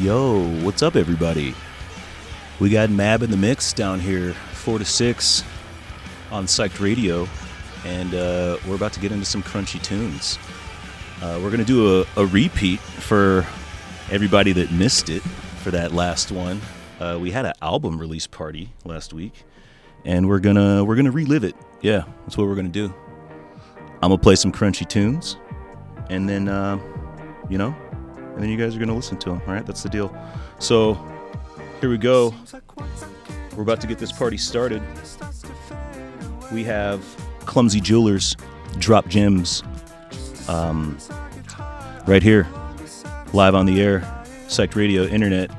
Yo, what's up, everybody? We got Mab in the mix down here, 4 to 6 on Psyched Radio, and uh, we're about to get into some crunchy tunes. Uh, we're going to do a, a, repeat for everybody that missed it for that last one. Uh, we had an album release party last week, and we're gonna we're gonna relive it. Yeah, that's what we're gonna do. I'm gonna play some crunchy tunes, and then uh, you know, and then you guys are gonna listen to them. All right, that's the deal. So here we go. We're about to get this party started. We have Clumsy Jewelers, Drop Gems, um, right here, live on the air, Psyched Radio, Internet,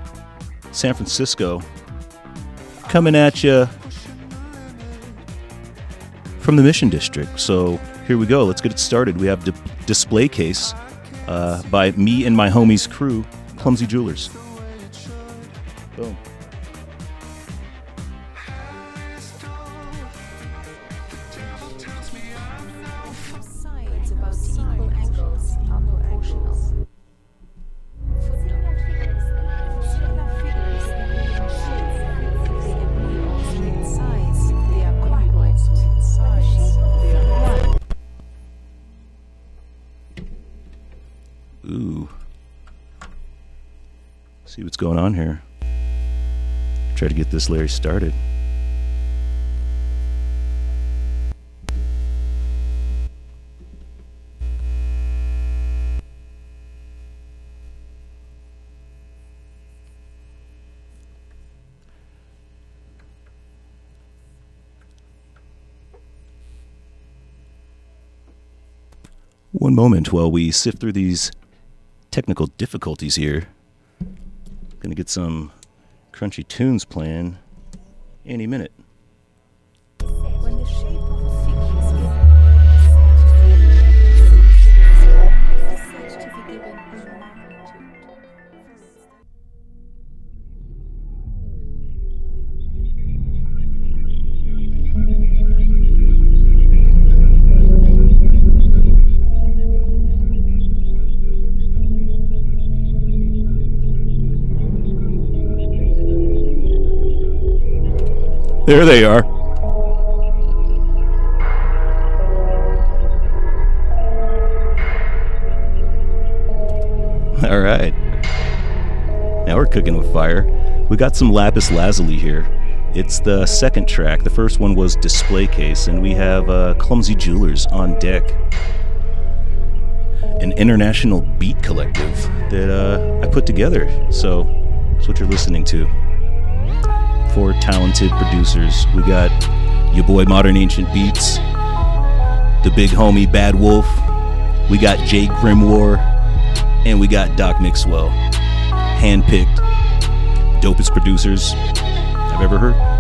San Francisco, coming at you from the Mission District. So here we go. Let's get it started. We have di- Display Case uh, by me and my homies crew, Clumsy Jewelers. Boom. See what's going on here. Try to get this Larry started. One moment while we sift through these technical difficulties here. Gonna get some crunchy tunes playing any minute. There they are. All right. Now we're cooking with fire. We got some lapis lazuli here. It's the second track. The first one was Display Case, and we have uh, Clumsy Jewelers on deck. An international beat collective that uh, I put together. So that's what you're listening to four talented producers. We got your boy Modern Ancient Beats, the big homie Bad Wolf, we got Jay Grimoire, and we got Doc Mixwell. Handpicked, dopest producers I've ever heard.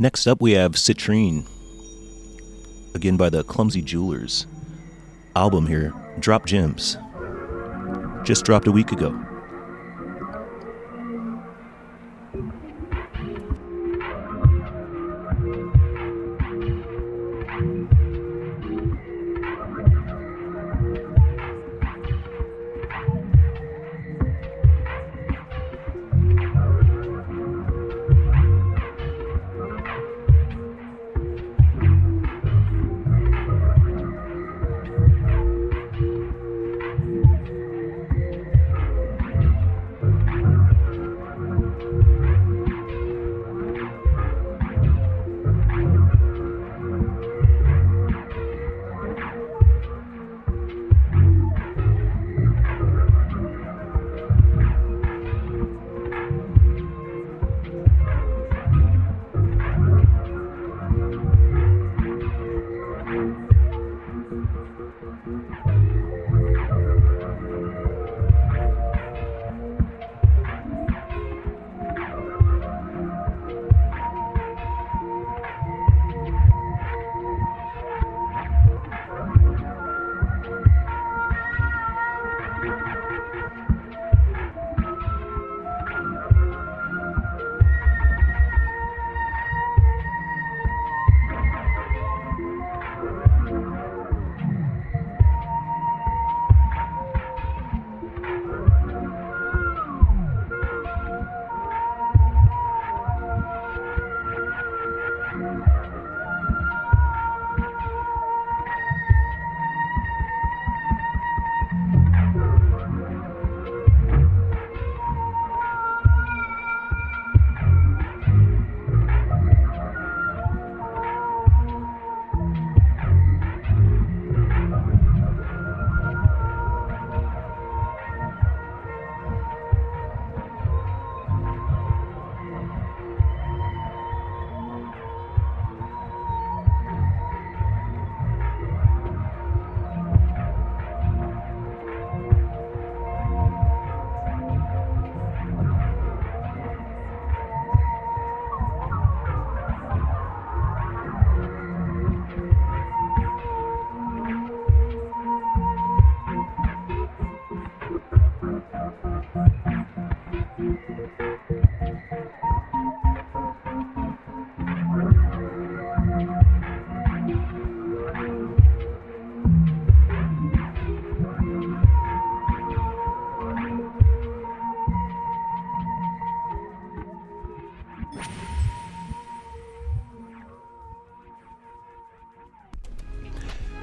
Next up, we have Citrine, again by the Clumsy Jewelers. Album here, Drop Gems. Just dropped a week ago.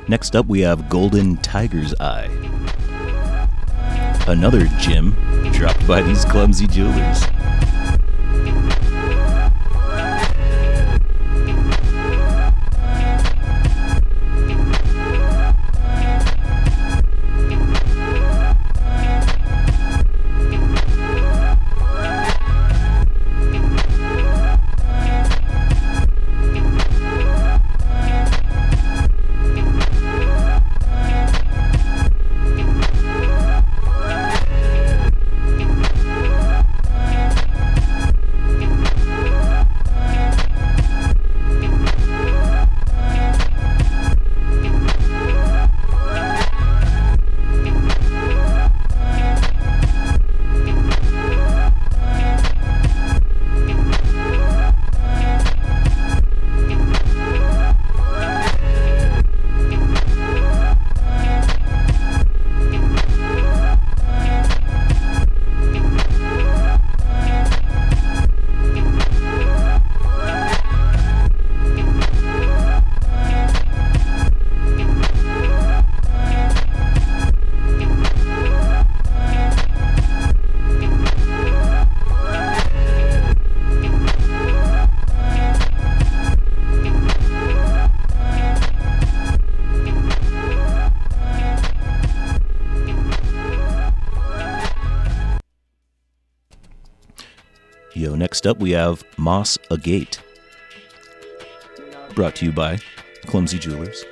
Next up, we have Golden Tiger's Eye. Another gem dropped by these clumsy jewelers. Next up, we have Moss Agate. Brought to you by Clumsy Jewelers.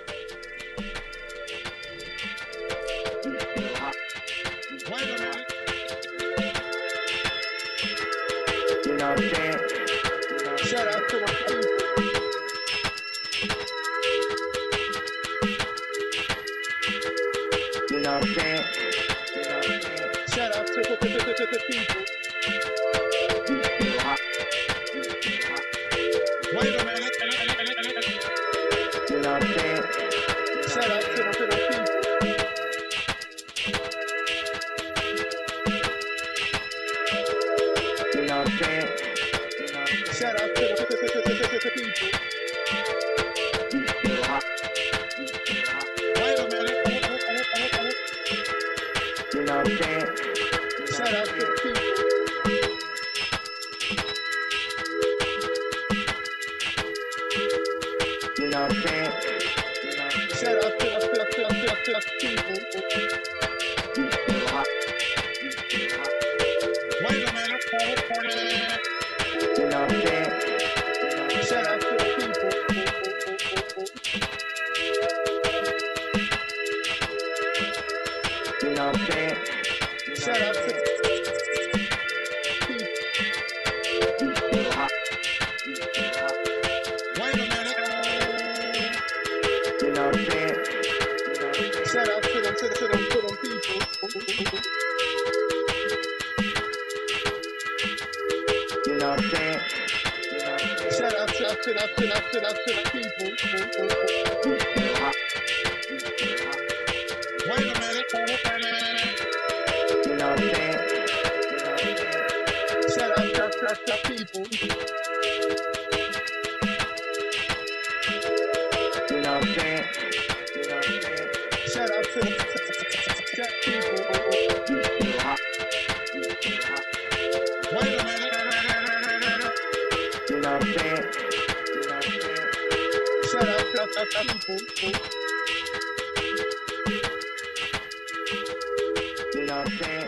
know what I'm saying?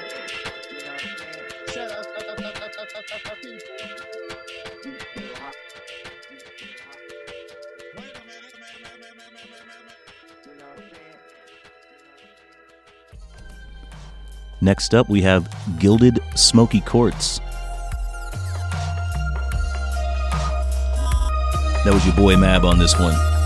Next up, we have Gilded Smoky Quartz. That was your boy Mab on this one.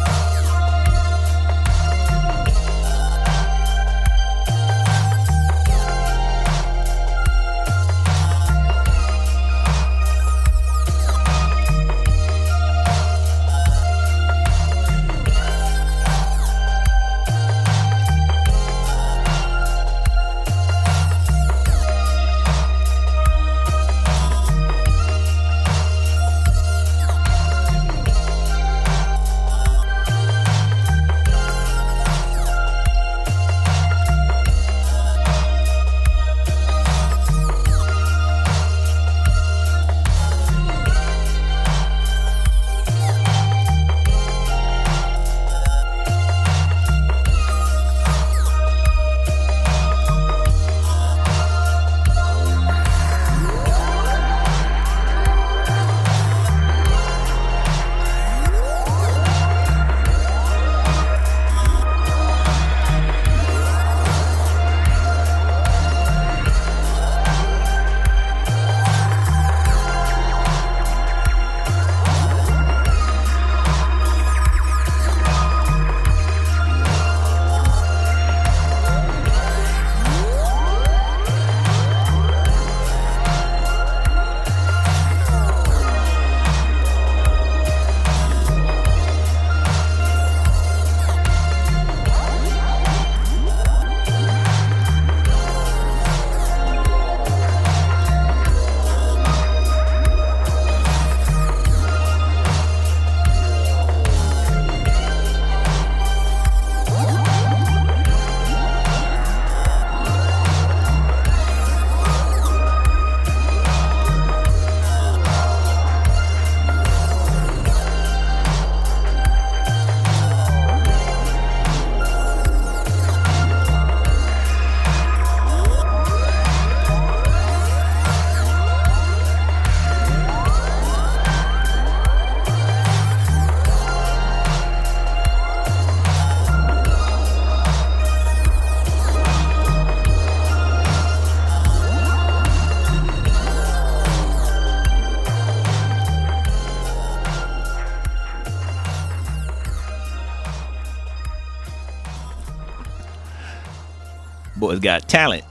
Got talent.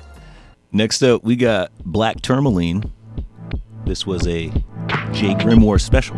Next up, we got Black Tourmaline. This was a Jay Grimoire special.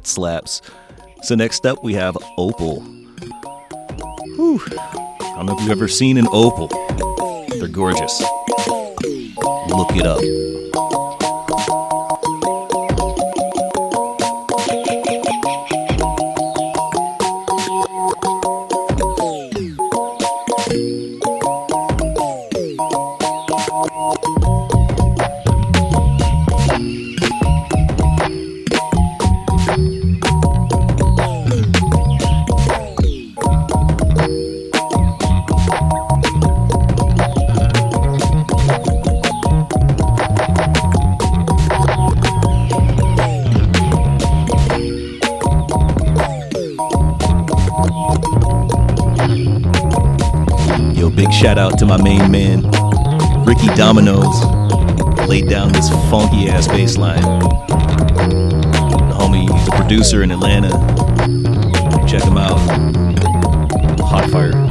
It slaps. So next up we have Opal. Whew. I don't know if you've ever seen an opal. They're gorgeous. Look it up. My main man, Ricky Dominoes. Laid down this funky ass bass line. The homie, he's a producer in Atlanta. Check him out. Hot fire.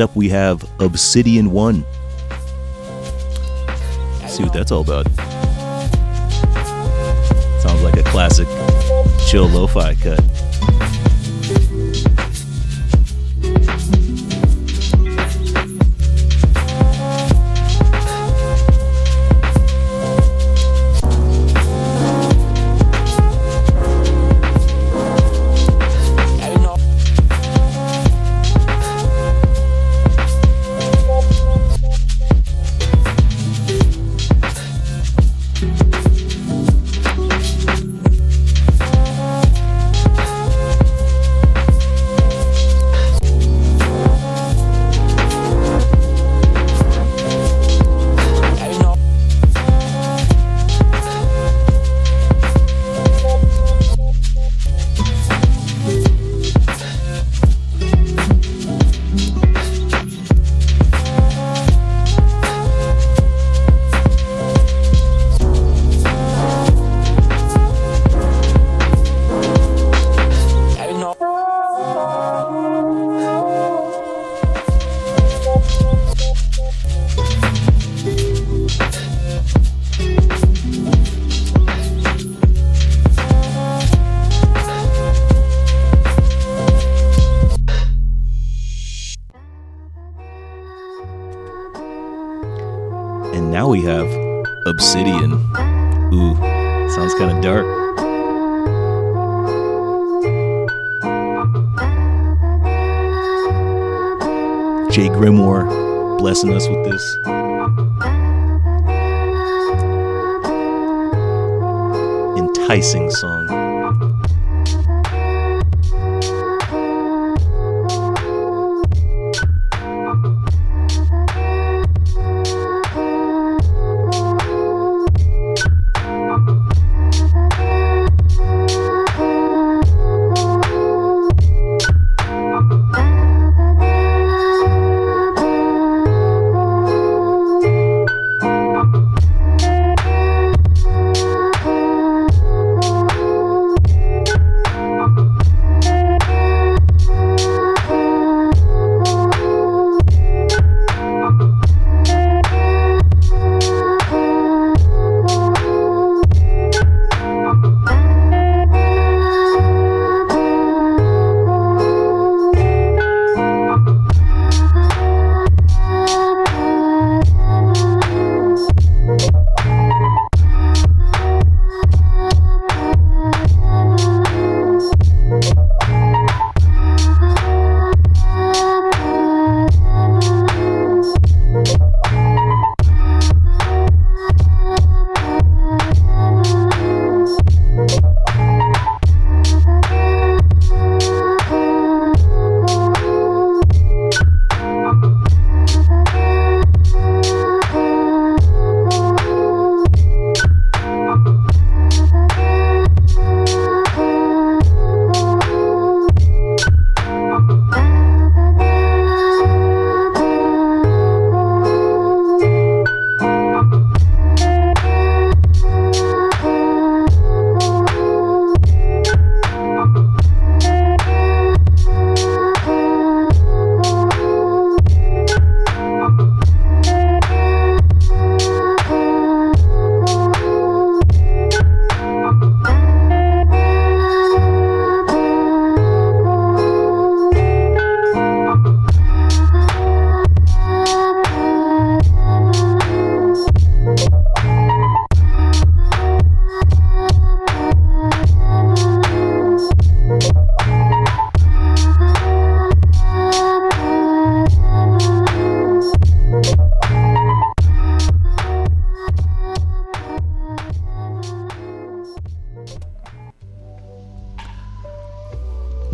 Next up, we have Obsidian One. Let's see what that's all about. Sounds like a classic chill lo fi cut.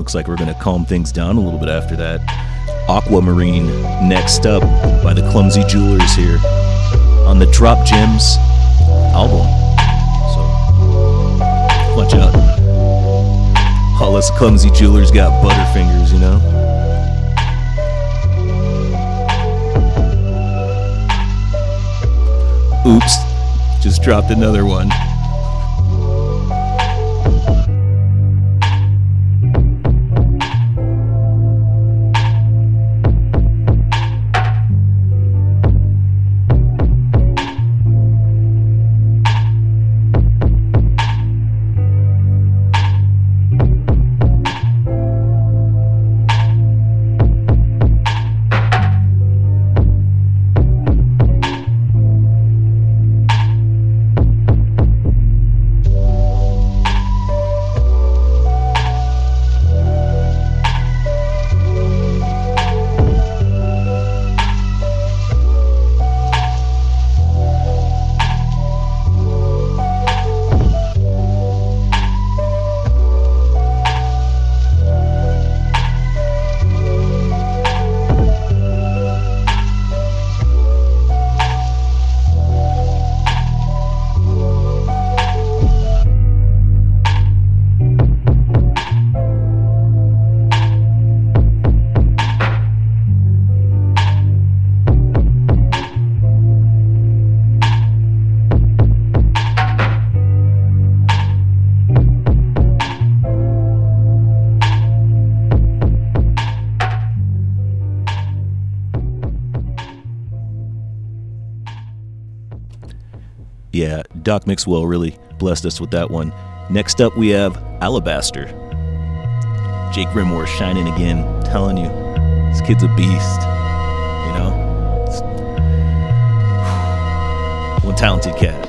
Looks like we're going to calm things down a little bit after that. Aquamarine next up by the Clumsy Jewelers here on the Drop Gems album. So watch out. All us clumsy jewelers got butterfingers, you know? Oops, just dropped another one. Doc Mixwell really blessed us with that one. Next up, we have Alabaster. Jay Grimoire shining again, telling you, this kid's a beast. You know? One talented cat.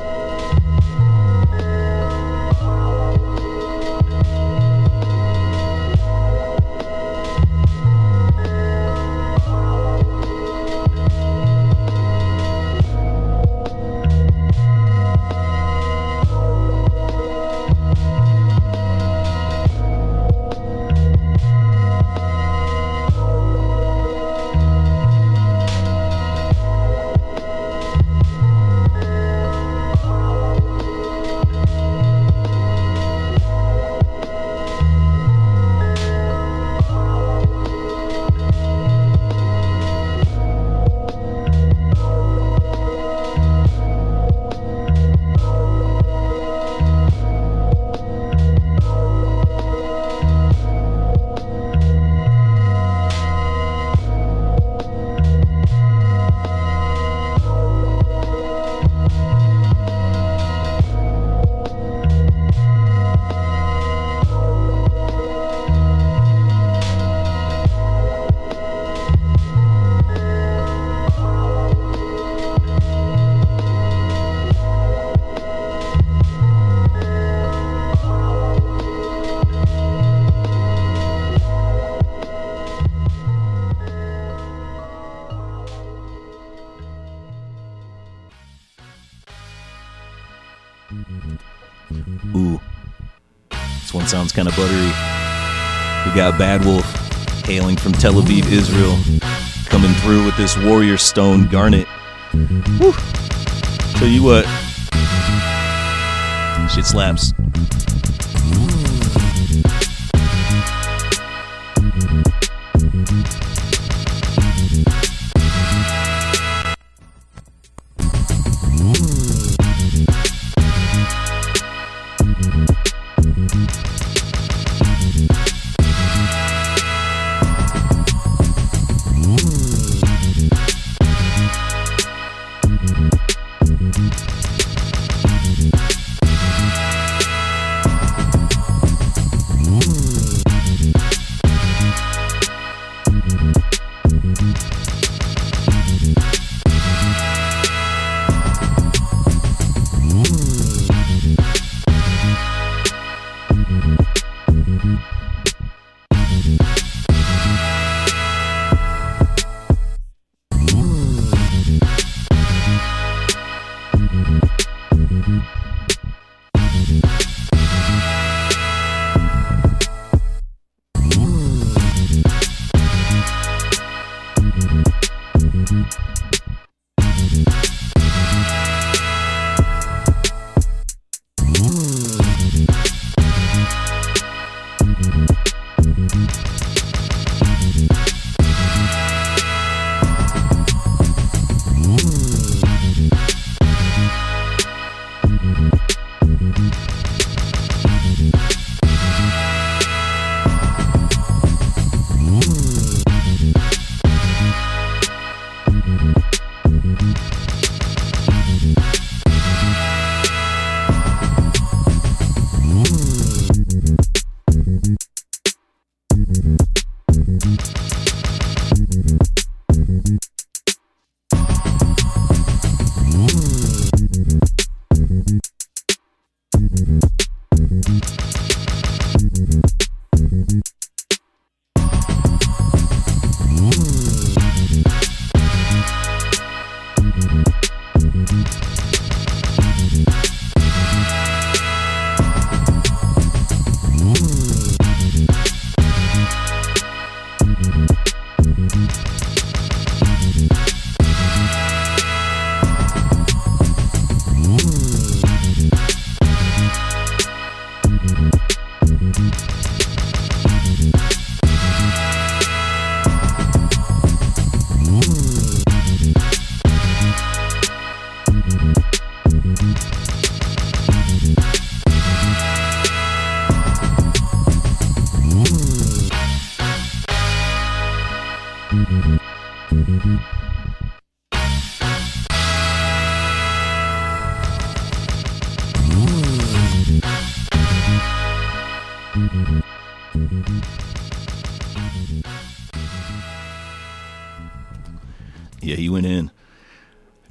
Bad Wolf hailing from Tel Aviv, Israel, coming through with this Warrior Stone Garnet. Woo. Tell you what, shit slaps.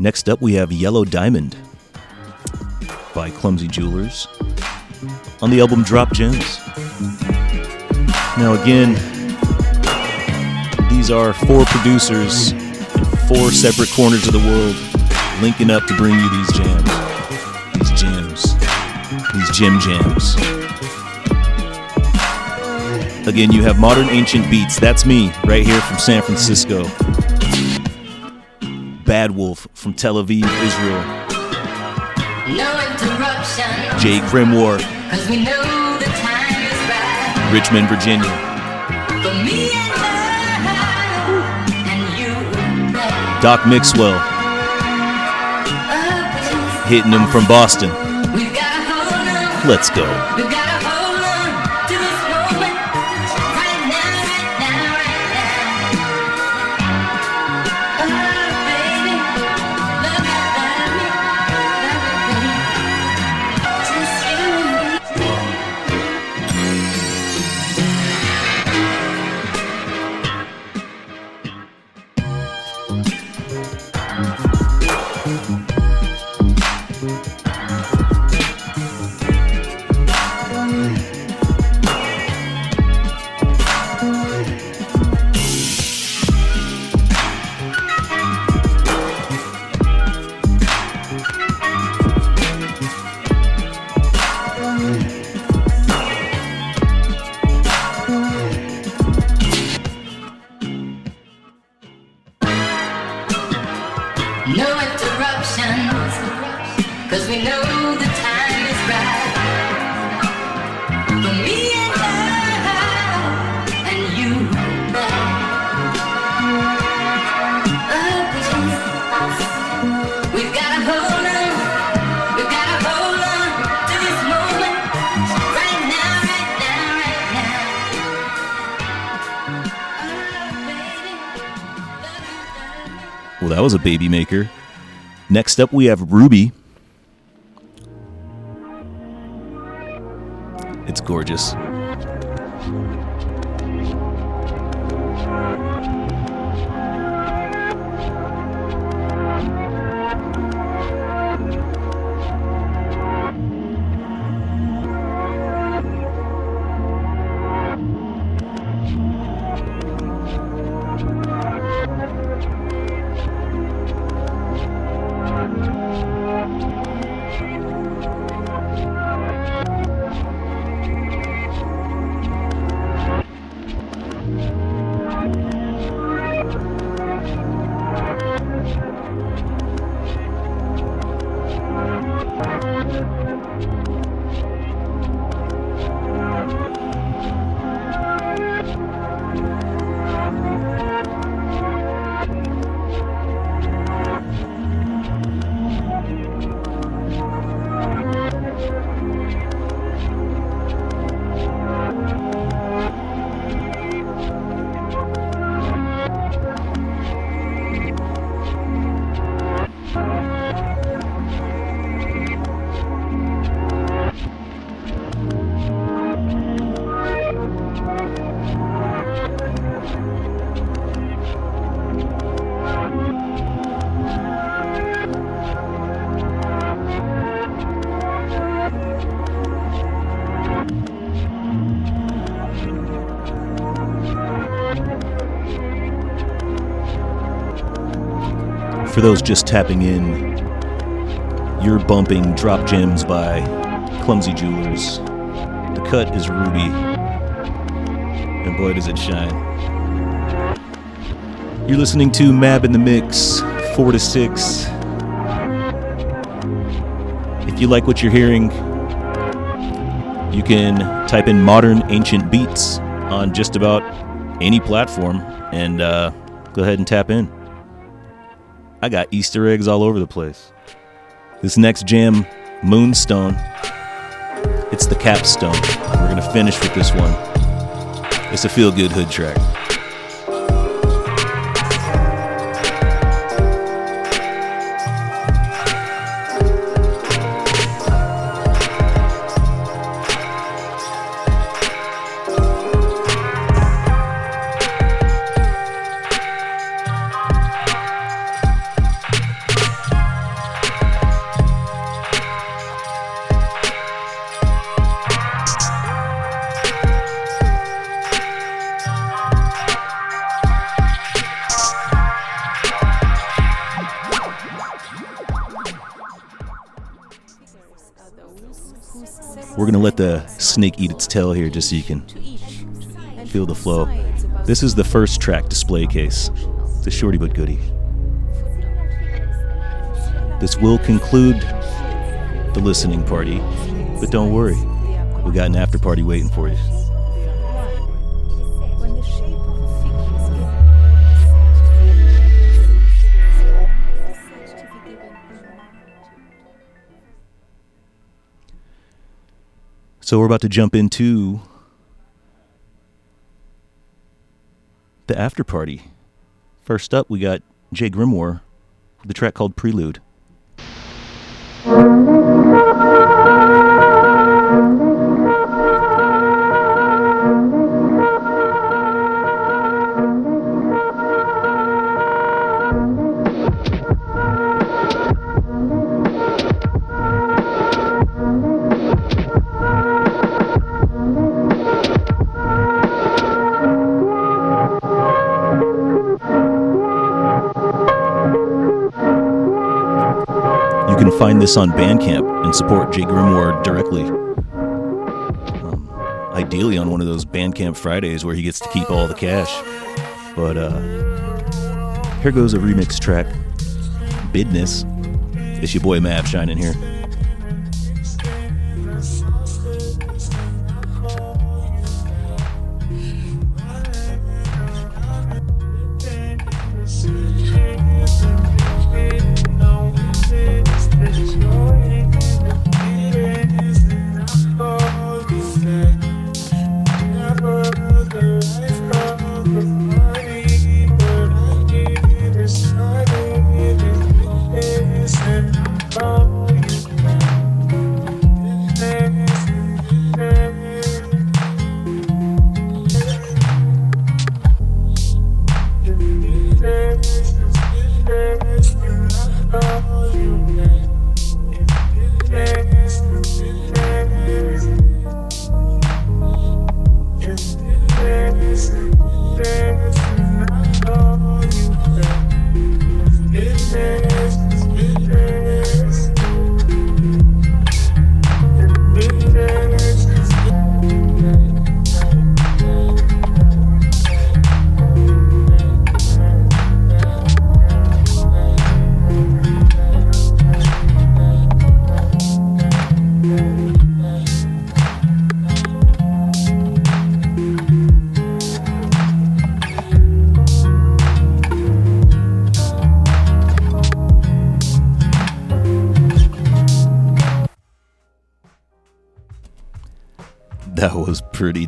Next up, we have Yellow Diamond by Clumsy Jewelers on the album Drop Gems. Now, again, these are four producers in four separate corners of the world linking up to bring you these jams, these gems, these gem jams. Again, you have Modern Ancient Beats. That's me right here from San Francisco. Bad Wolf from Tel Aviv, Israel. No interruption. Jay Grimoire, Cause we know the time is right Richmond, Virginia. for me and love and you. Doc Mixwell, hitting them from Boston. We've got to hold on. Let's go. That was a baby maker. Next up, we have Ruby. It's gorgeous. For those just tapping in, you're bumping Drop Gems by Clumsy Jewelers. The cut is Ruby, and boy, does it shine. You're listening to Mab in the Mix, 4 to 6. If you like what you're hearing, you can type in modern ancient beats on just about any platform and uh, go ahead and tap in. I got Easter eggs all over the place. This next jam, Moonstone, it's the capstone. We're going to finish with this one. It's a feel good hood track. Snake eat its tail here, just so you can feel the flow. This is the first track display case. It's a shorty but goodie. This will conclude the listening party, but don't worry, we got an after party waiting for you. So we're about to jump into the after party. First up, we got Jay Grimoire with the track called Prelude. On Bandcamp and support Jay Grimoire directly. Um, ideally on one of those Bandcamp Fridays where he gets to keep all the cash. But uh, here goes a remix track. Bidness. It's your boy Mab shining here.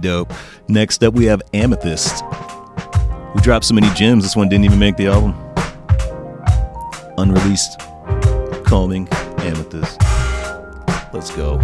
Dope. Next up, we have Amethyst. We dropped so many gems, this one didn't even make the album. Unreleased, calming Amethyst. Let's go.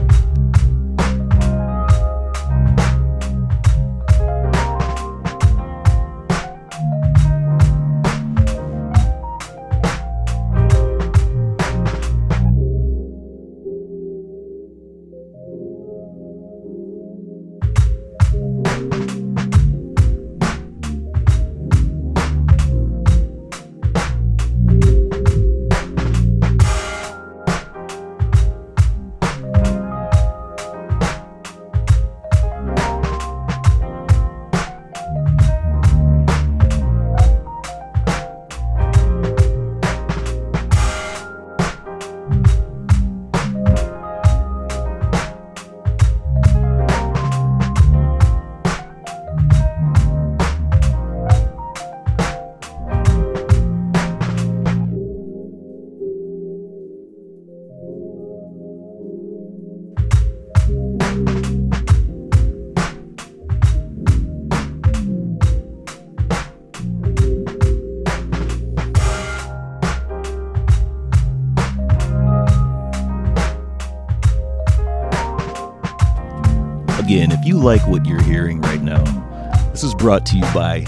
Brought to you by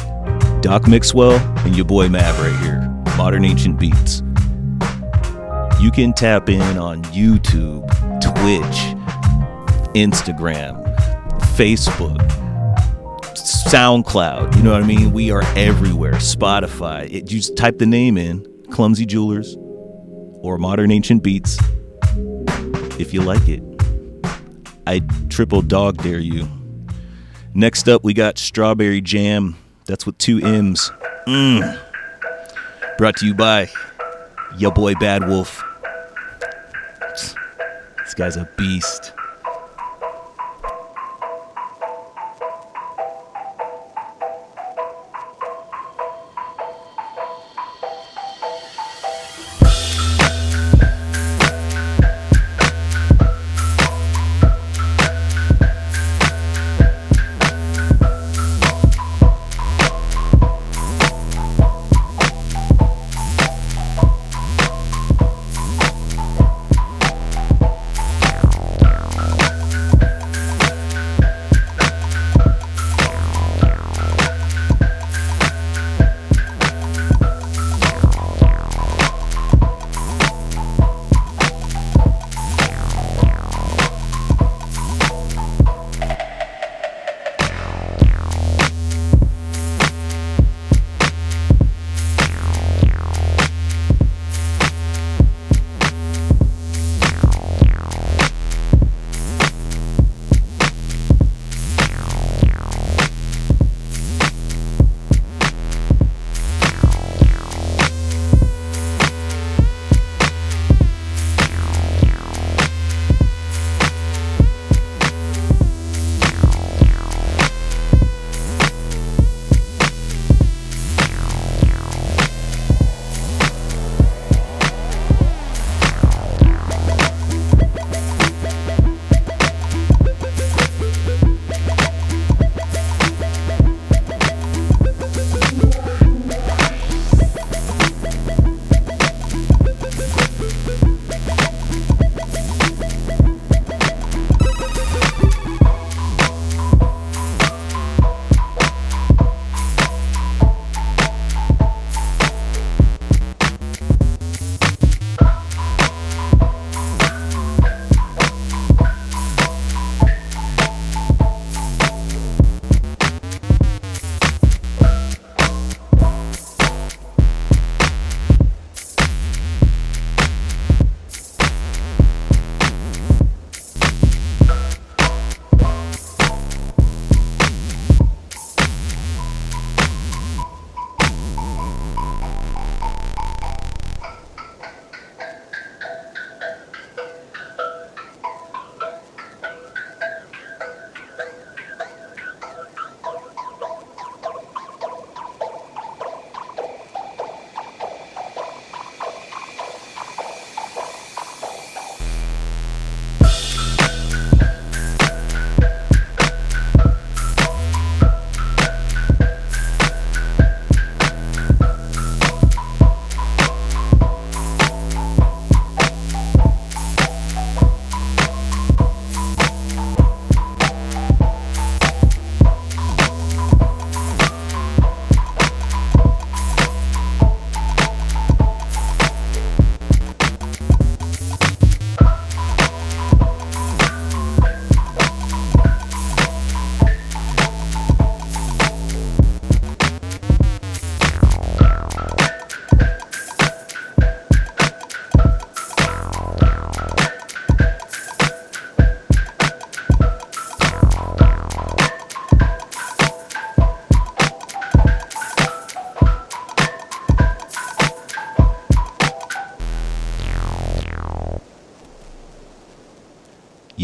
Doc Mixwell and your boy Mab right here, Modern Ancient Beats. You can tap in on YouTube, Twitch, Instagram, Facebook, SoundCloud. You know what I mean? We are everywhere. Spotify. It, you just type the name in, Clumsy Jewelers or Modern Ancient Beats, if you like it. I triple dog dare you. Next up, we got Strawberry Jam. That's with two M's. Mm. Brought to you by your boy Bad Wolf. This guy's a beast.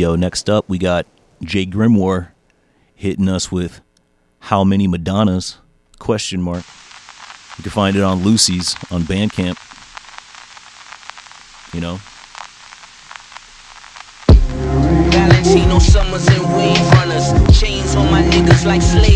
Next up we got Jay Grimoire hitting us with how many Madonnas? Question mark. You can find it on Lucy's on Bandcamp. You know, Valentino summers and runners. Chains on my niggas like slave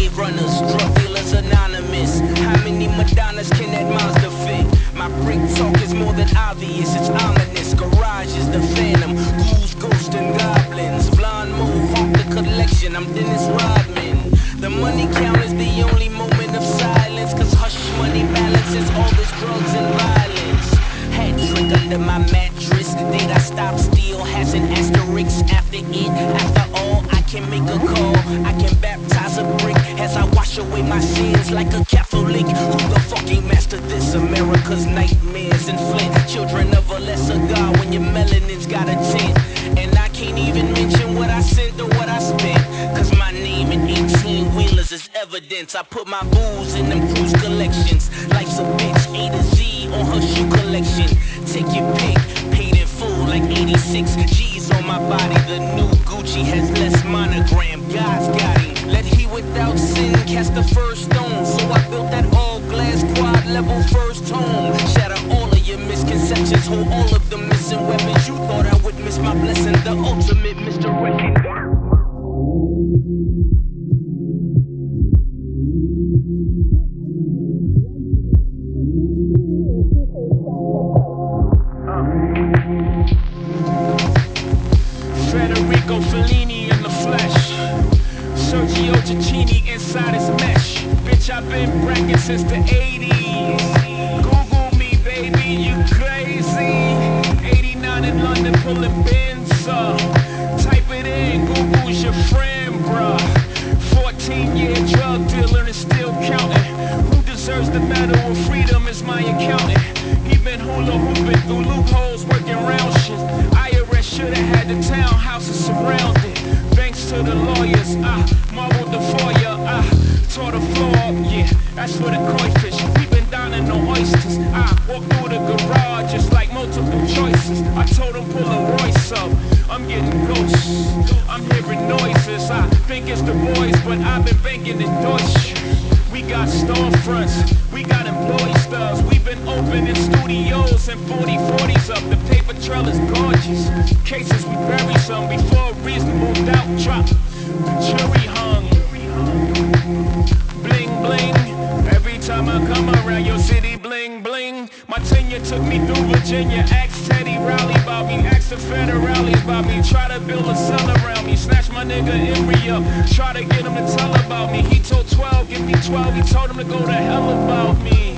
and 40 40s up. The paper trail is gorgeous. Cases we bury some before reason moved out. Drop the jury hung. Bling bling. Every time I come around your city, bling bling. My tenure took me through Virginia. Ask Teddy Riley about me. Ask the federales about me. Try to build a cell around me. Snatch my nigga Emery up. Try to get him to tell about me. He told 12, give me 12. He told him to go to hell about me.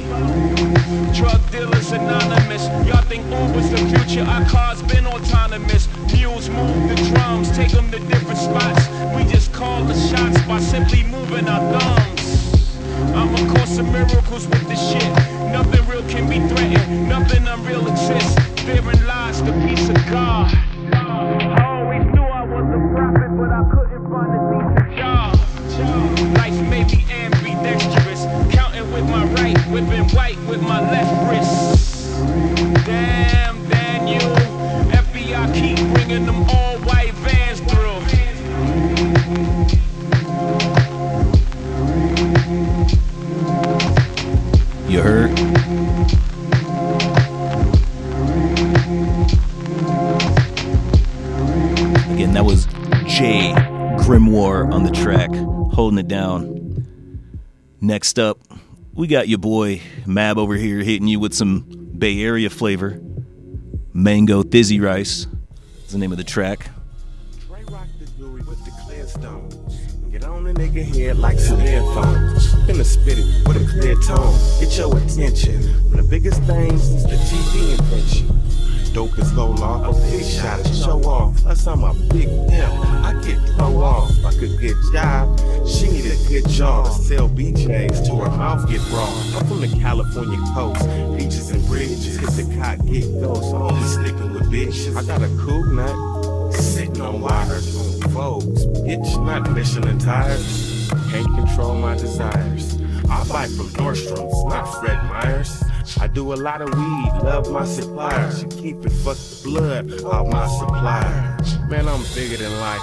Drug dealers anonymous. Y'all think Uber's the future? Our cars been autonomous. Mules move the drums, take them to different spots. We just call the shots by simply moving our thumbs. I'm a course of miracles with this shit. Nothing real can be threatened. Nothing unreal exists. Therein lies the peace of God. I always knew I was a prophet, but I couldn't find a decent job. Life may be left wrist. Damn, Daniel. FBI keep bringing them all white vans through. You heard? Again, that was Jay Grimoire on the track, holding it down. Next up, we got your boy Mab over here hitting you with some Bay Area flavor. Mango Thizzy Rice is the name of the track. Dre rock the jewelry with the clear stones. Get on a nigga head like some earphones. Finna spit it with a clear tone. Get your attention. The biggest things is the TV invention. Dope is low law, a big shot to show off. Plus I'm a big pimp. I get throw off. I could get job. She need a good job to sell BJs to her mouth get raw. I'm from the California coast, beaches and bridges. Hit the cock, get ghost. I'm only sticking with bitches. I got a cool nut. Sitting on wires on foes. Bitch, not Michelin tires. Can't control my desires. I buy from Nordstrom's, not Fred Meyers. I do a lot of weed, love my suppliers. Keep it, fuck the blood of my supplier. Man, I'm bigger than life.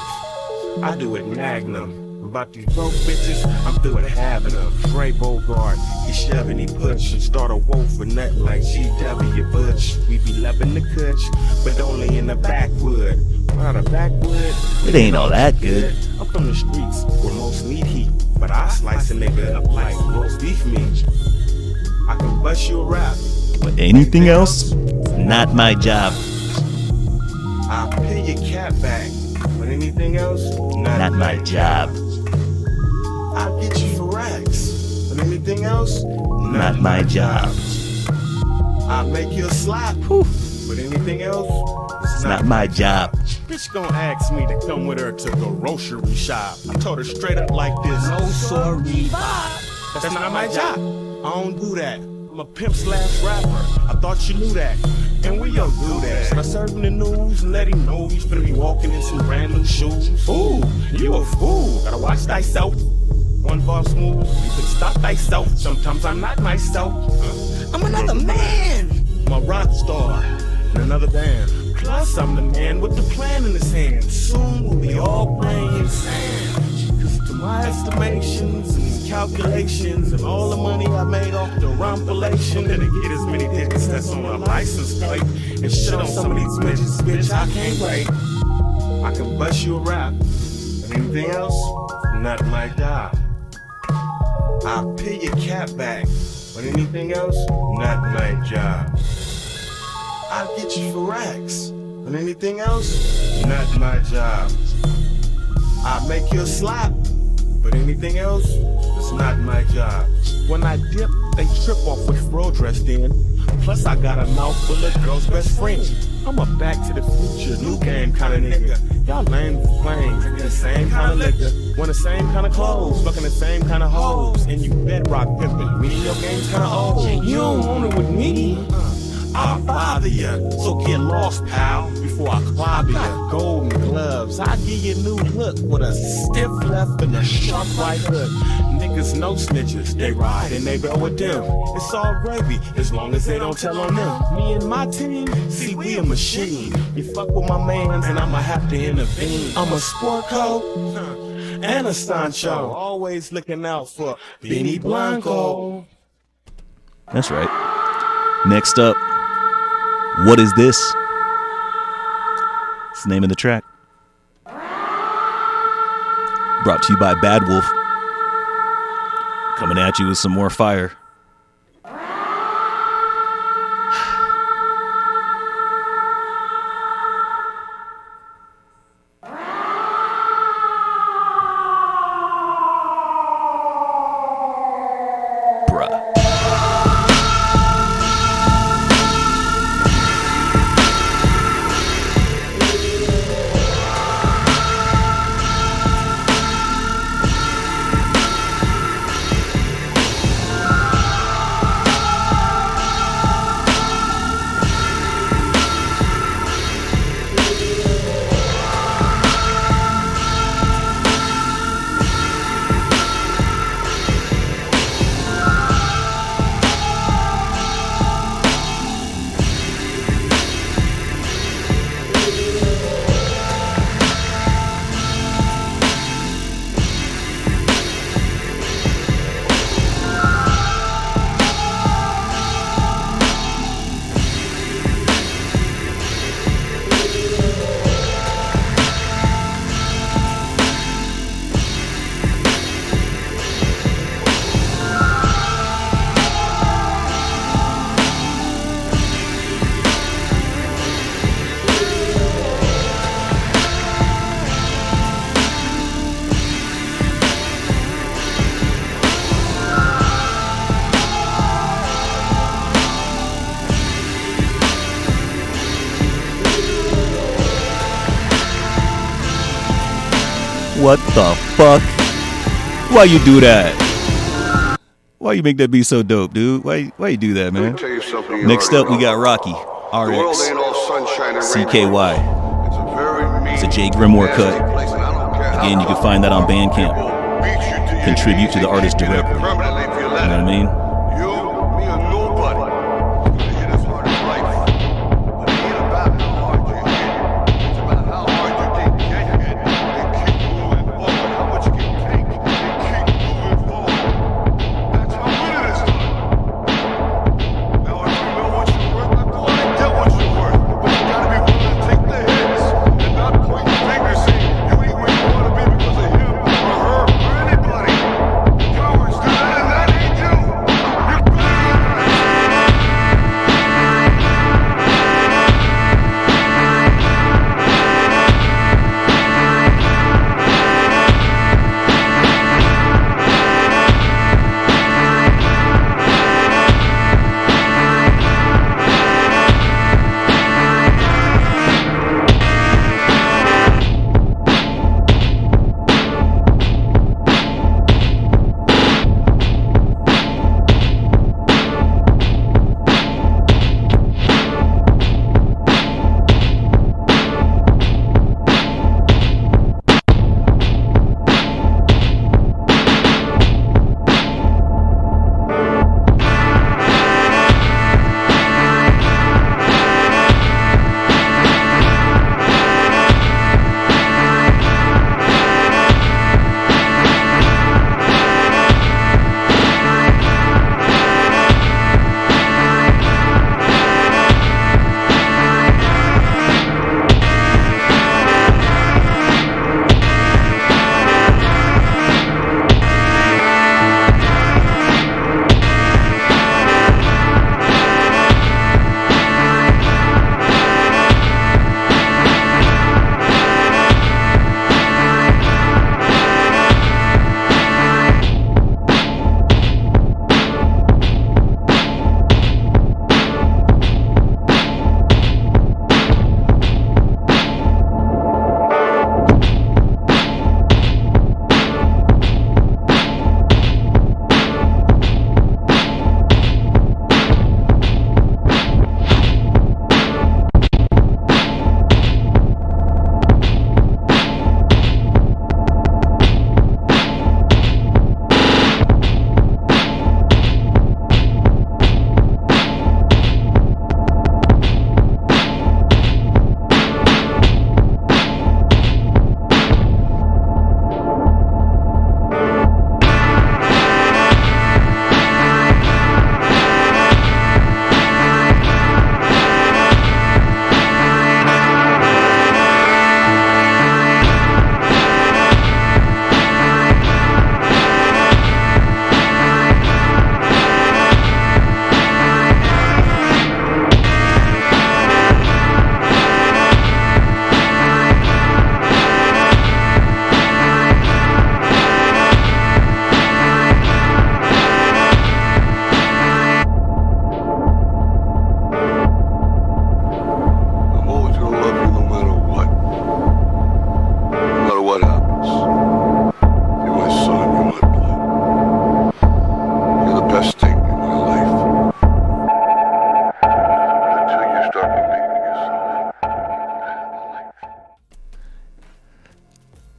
I do it magnum. About these broke bitches, I'm through it having them. Trey Bogart, he shoving, he push and start a woe for nothing like GW Bush. We be loving the kush, but only in the backwood. Not a backwood. It ain't all that good. I'm from the streets where most need heat, but I slice a nigga up like roast beef meat. I can bust you a rap. But anything else? Not my job. I'll pay your cat back. But anything else? Not, Not my job. I'll get you for racks. But anything else? Not my job. I'll make you a slap. But anything else? It's not my job. Bitch gon' ask me to come with her to the grocery shop. I told her straight up like this. No sorry, That's not my job. I don't do that. I'm a pimp slash rapper. I thought you knew that. And we don't do that. Should I serve him the news and let him know he's gonna be walking in some brand new shoes? Ooh, you a fool. Gotta watch thyself. One ball move, you can stop thyself. Sometimes I'm not myself. I'm another man. I'm a rock star in another band. Plus, I'm the man with the plan in his hand. Soon we'll be all playing sand. Cause to my estimations and calculations and all the money I made off the rumpulation, and to get as many digits that's on a license plate and shit on some of these midgets, bitch, I can't wait. I can bust you a rap. Anything else? Not my job. I'll pay your cap back. But anything else? Not my job. I'll get you for racks. But anything else? Not my job. I'll make you a slap. But anything else? It's not my job. When I dip, they trip off which bro dressed in. Plus, I got a mouth full of girls' best friends. I'm a back to the future, new game kind of nigga. Y'all lame plain, drinking the same kind of liquor, wearing the same kind of clothes, fucking the same kind of hoes, and you bedrock pimping. Me and your game's kind of old. You don't want it with me. I'll bother ya, so get lost, pal, before I clobber ya. Golden gloves, I give you a new look with a stiff left and a sharp right hook. Niggas no snitches, they ride and they go with them. It's all gravy, as long as they don't tell on them. Me and my team, see we a machine. You fuck with my mans and I'ma have to intervene. I'm a sport and a Sancho, always looking out for Benny Blanco. That's right. Next up, what is this? It's the name of the track. Brought to you by Bad Wolf. Coming at you with some more fire. You do that? Why you make that be so dope, dude? Why why you do that, man? me tell you something you Next up, we got Rocky, RX, ain't all sunshine and CKY. It's a very mean, It's a Jay Grimoire cut. place, and I don't care Again, you can find that on Bandcamp. people beat you to your Contribute to the artist keep you there directly. You know what I mean?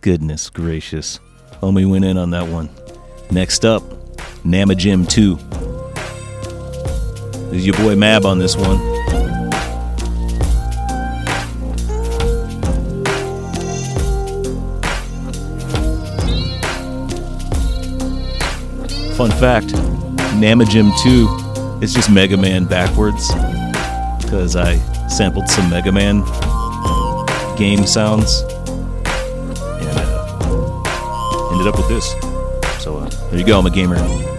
Goodness gracious. Homie went in on that one. Next up, Nama Jim 2. This is your boy Mab on this one. Fun fact Nama Jim 2 is just Mega Man backwards because I sampled some Mega Man game sounds ended up with this. So uh, there you go, I'm a gamer.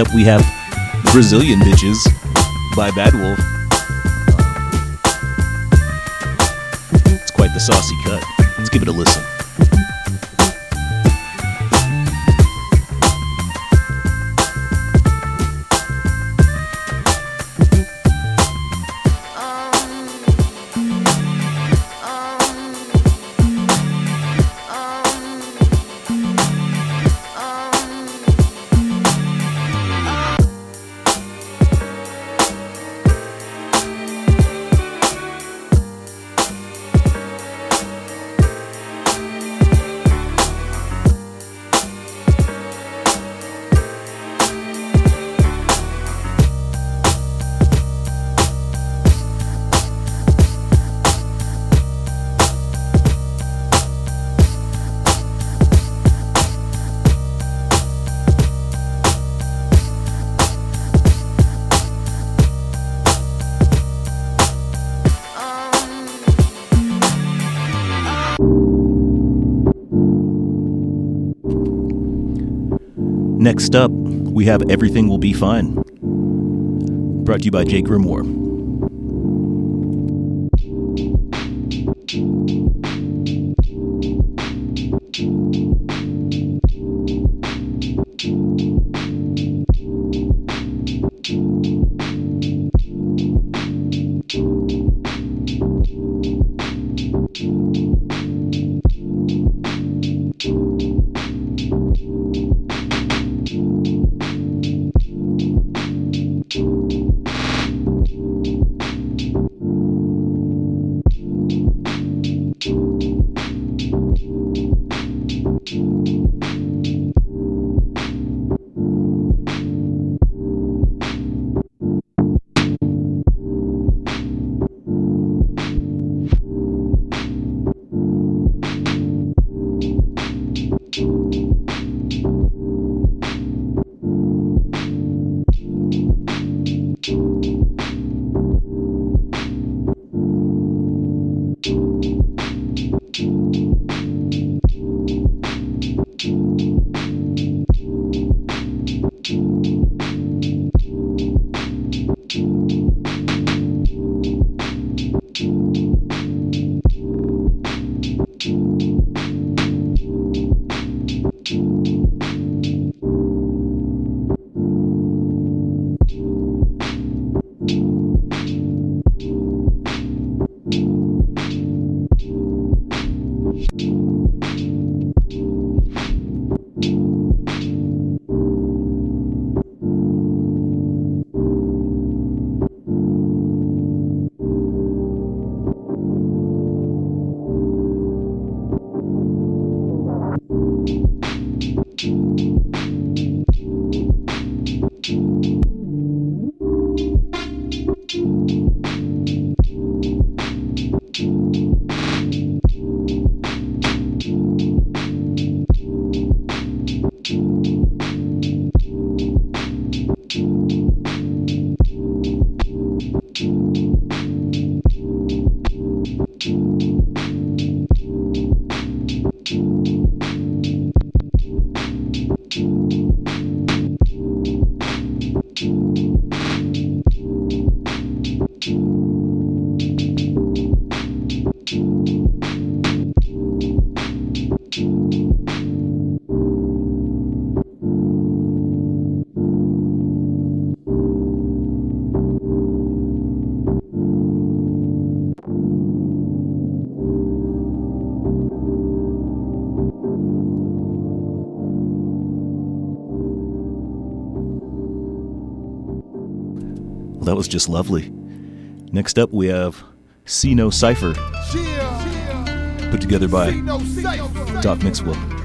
Up, we have Brazilian Bitches by Bad Wolf. Everything Will Be Fine. Brought to you by Jay Grimoire. Was just lovely. Next up, we have See No Cipher, put together by Doc Mixwell.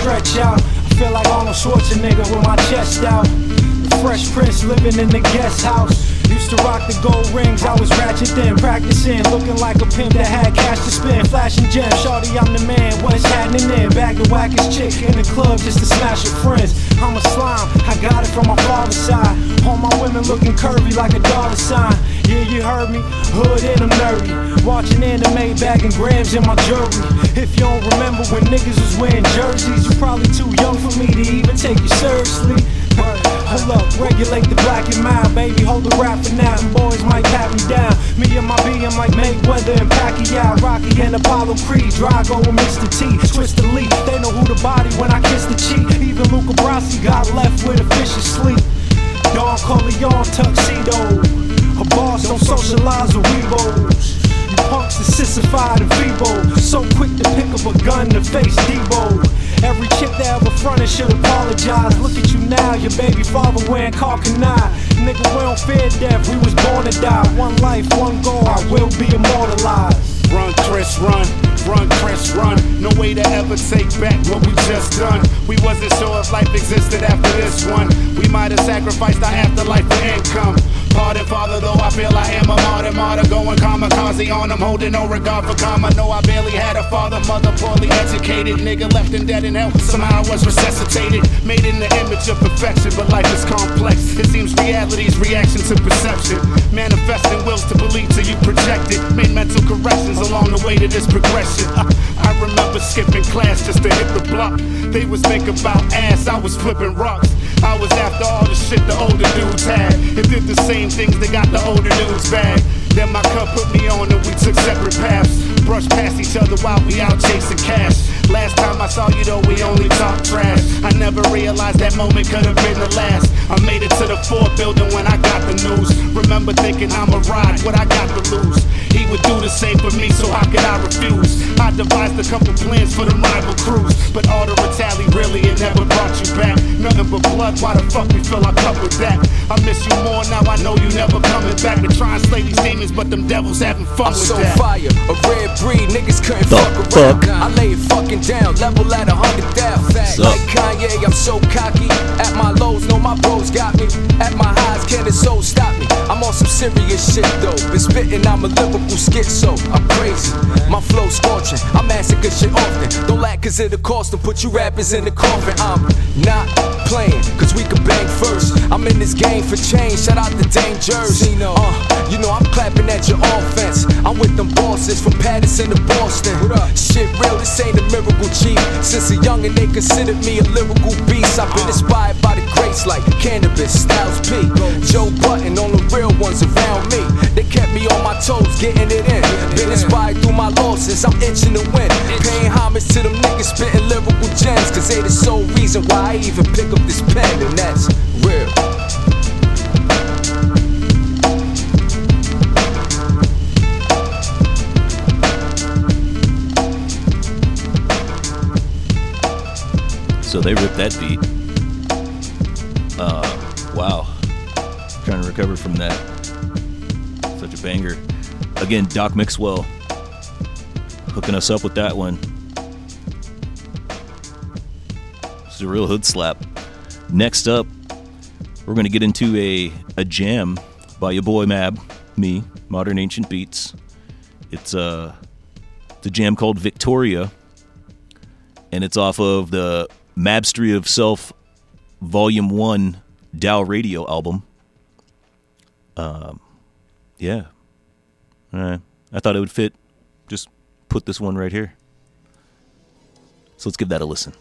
Stretch out. I feel like Arnold Schwarzenegger with my chest out. Fresh Prince living in the guest house. Used to rock the gold rings, I was ratchet then, practicing, looking like a pimp that had cash to spend, flashing gems. Shorty, I'm the man, what's happening then? Back the wackest chick in the club just to smash her friends. I'm a slime, I got it from my father's side. All my women looking curvy like a dollar sign. Yeah, you heard me, hood and I'm nerdy. Watching anime, bagging grams in my jewelry. If you don't remember when niggas was wearing jerseys, you probably too young for me to even take you seriously. Hold up, regulate the black and mild, baby. Hold the rap for now, and boys might pat me down. Me and my BM like Mayweather and Pacquiao, Rocky and Apollo Creed, Drago and Mr. T. Twist the leaf, they know who the body when I kiss the cheek. Even Luca Brasi got left with a vicious sleep. Don Corleone tuxedo. A boss don't socialize with Weebos. You punks are sissified and feeble. So quick to pick up a gun to face Debo. Every chick that ever fronted should apologize. Look at you now, your baby father wearing Carcanine. Nigga, we don't fear death, we was born to die. One life, one goal, I will be immortalized. Run, Chris, run. Run, Chris, run. No way to ever take back what we just done. We wasn't sure if life existed after this one. We might have sacrificed our afterlife for income. Pardon, Father, though I feel I am a martyr, martyr. Going kamikaze on them, holding no regard for karma. No, I barely had a father, mother, poorly educated. Nigga left and dead in hell. Somehow I was resuscitated. Made in the image of perfection, but life is complex. It seems reality's reaction to perception. Manifesting wills to believe till you project it. Made mental corrections along the way to this progression. Uh, I remember skipping class just to hit the block. They was thinking about ass, I was flipping rocks. I was after all the shit the older dudes had. And did the same things that got the older dudes back. Then my cup put me on and we took separate paths. Brushed past each other while we out chasing cash. Last time I saw you though, we only talked trash. I never realized that moment could have been the last. I made it to the fourth building when I got the news. Remember thinking I'ma ride what I got to lose. He would do the same for me, so how could I refuse? I devised a couple plans for the rival crews, but all the retali really it never brought you back. Nothing but blood, why the fuck we fill our cup with that? I miss you more now, I know you never coming back to try and slay these demons, but them devils haven't fun I'm with so that. fire, a red breed, niggas couldn't The fuck around. fuck? I lay it fucking down, level at a hundred thousand. up? Like Kanye, I'm so cocky. At my lows, know my bros got me. At my highs, can the soul stop me? I'm on some serious shit though. Been spitting, I'm a lyrical schizo. I'm crazy, my flow scorching. I massacre shit often. Don't lack cause it'll cost them. Put you rappers in the coffin. I'm not playing, cause we can bang first. I'm in this game for change. Shout out to Dangers. Uh, you know I'm clapping at your offense. I'm with them bosses from Patterson to Boston. Shit real, this ain't a miracle, chief. Since a youngin', they considered me a lyrical beast. I've been inspired by the greats like Canibus, Styles P, Joe Budden, all the real ones around me. They kept me on my toes, getting it in. Been inspired through my losses, I'm itching to win. Paying homage to them niggas spitting lyrical gems, cause they the sole reason why I even pick up this pen, and that's real. So they ripped that beat. Uh, wow. Trying to recover from that. Such a banger. Again, Doc Mixwell hooking us up with that one. It's a real hood slap. Next up, we're going to get into a, a jam by your boy Mab, me, Modern Ancient Beats. It's uh, it's a jam called Victoria, and it's off of the Mabstery of Self Volume 1 Dow Radio album. Um, yeah. Uh, I thought it would fit. Put this one right here. So let's give that a listen.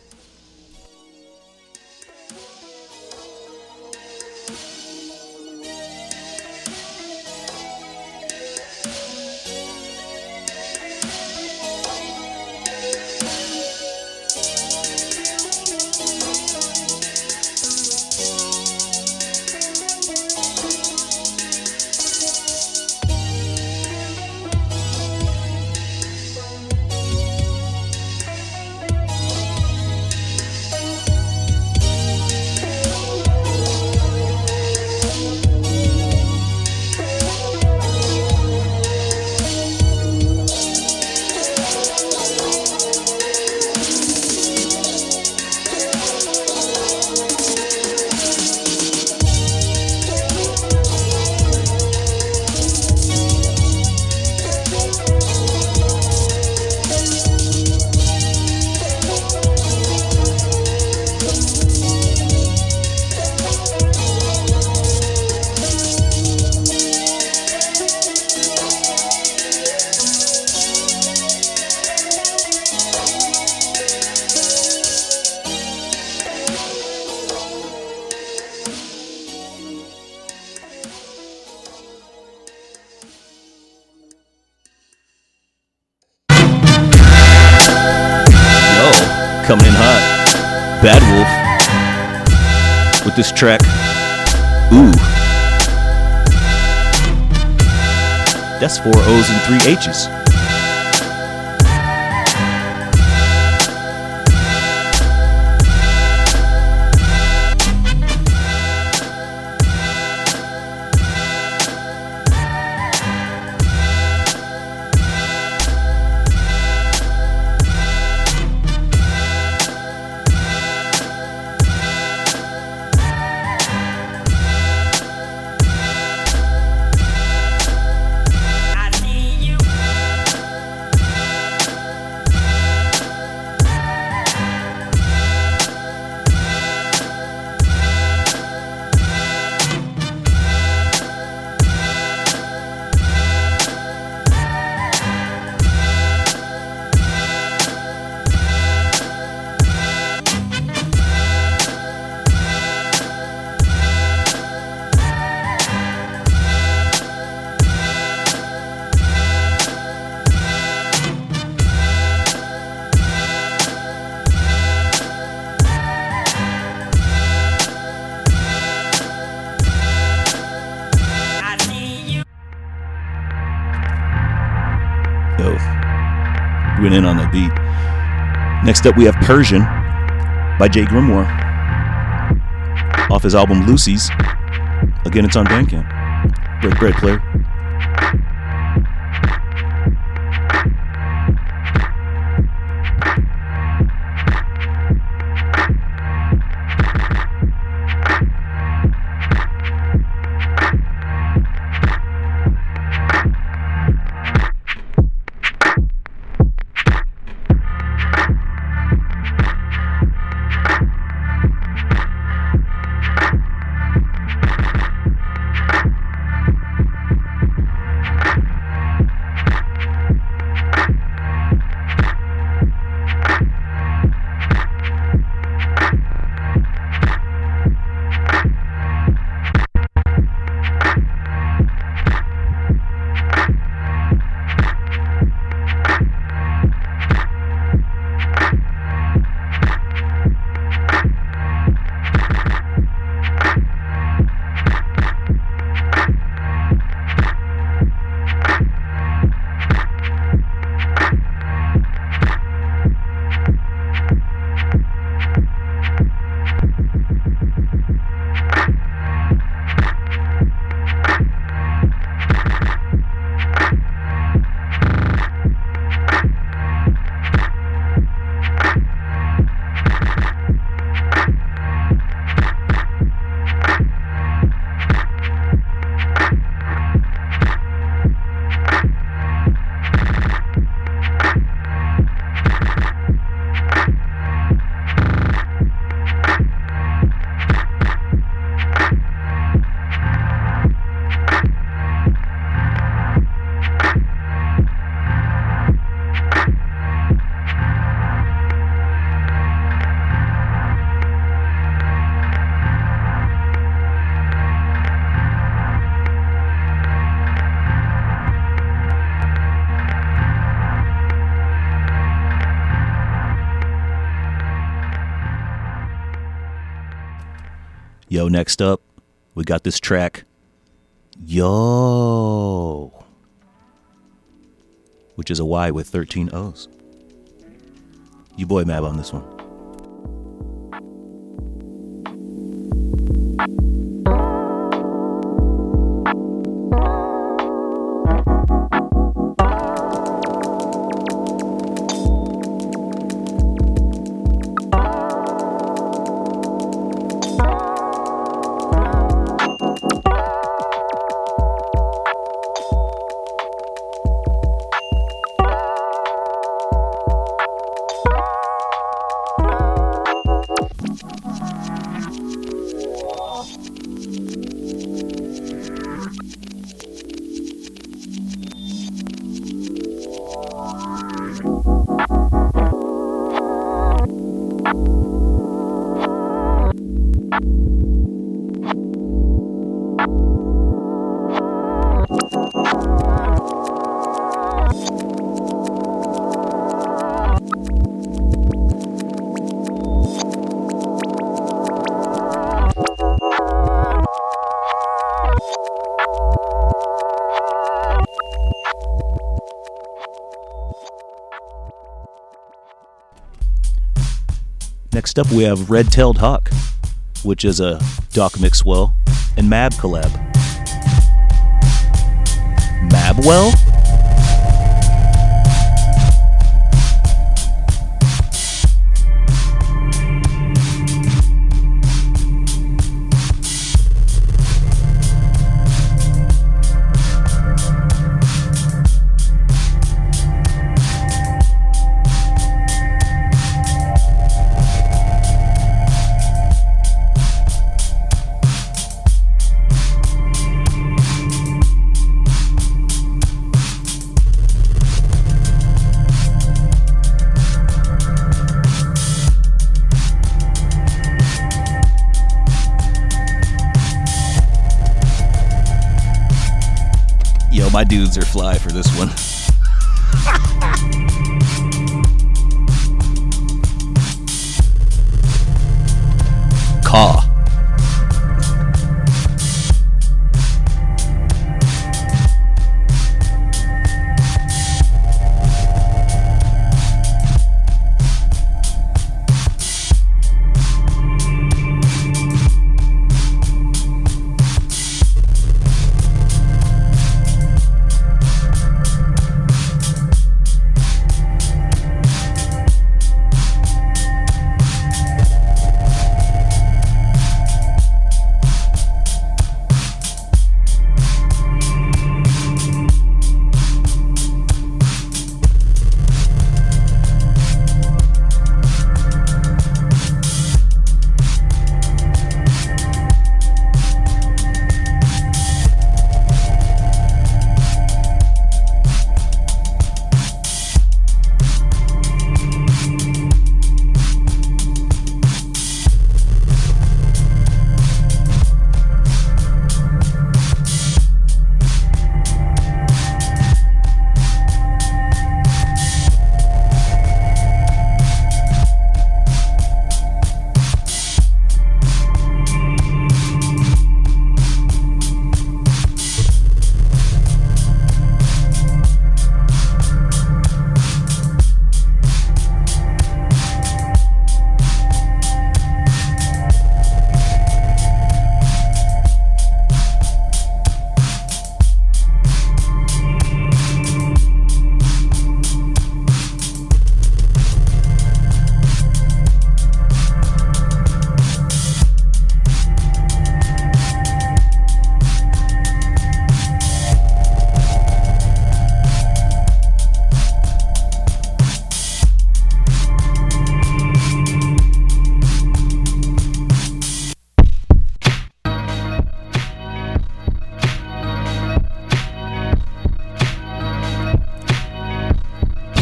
H's. Next up, we have Persian by Jay Grimoire off his album Lucy's. Again, it's on Bandcamp. Break bread, player. Yo, next up, we got this track. Yo. Which is a Y with 13 O's. You boy Mab on this one. Up, we have Red Tailed Hawk, which is a Doc Mixwell and Mab collab. Mabwell? My dudes are fly for this one.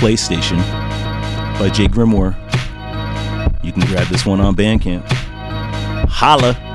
PlayStation by Jay Grimoire. You can grab this one on Bandcamp. Holla!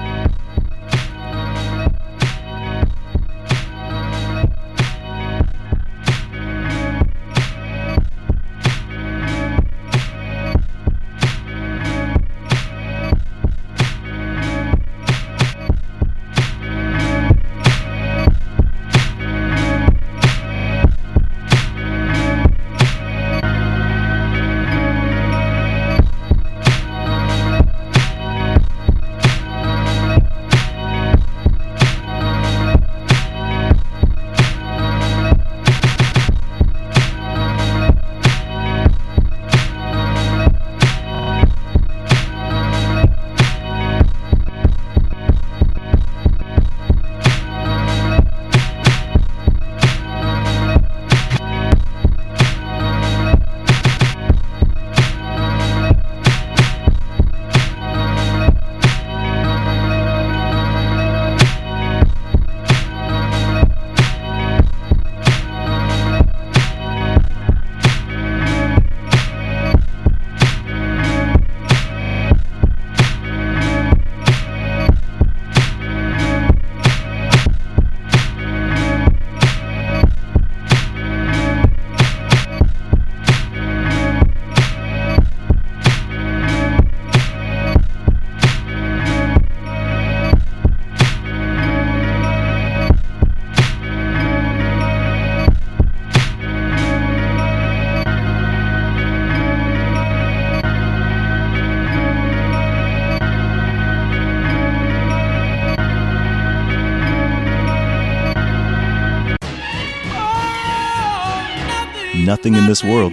Nothing in this world.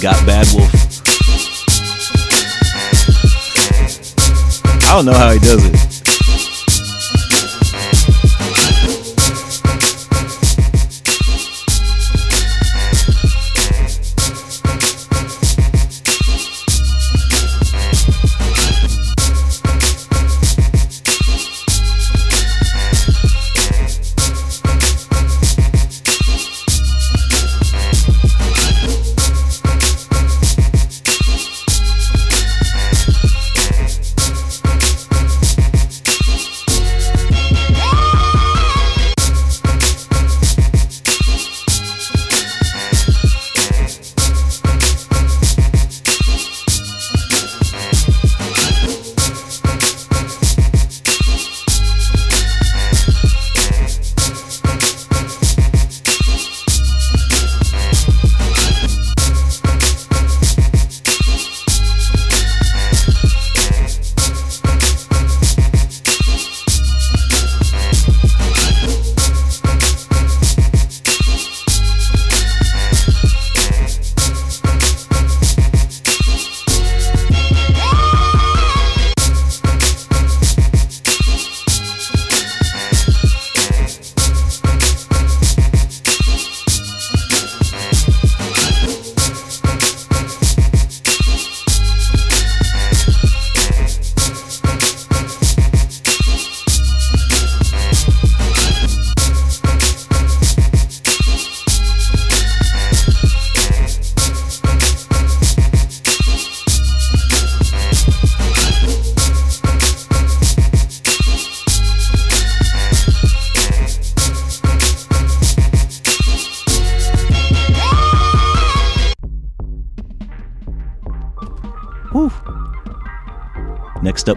Got Bad Wolf. I don't know how he does it.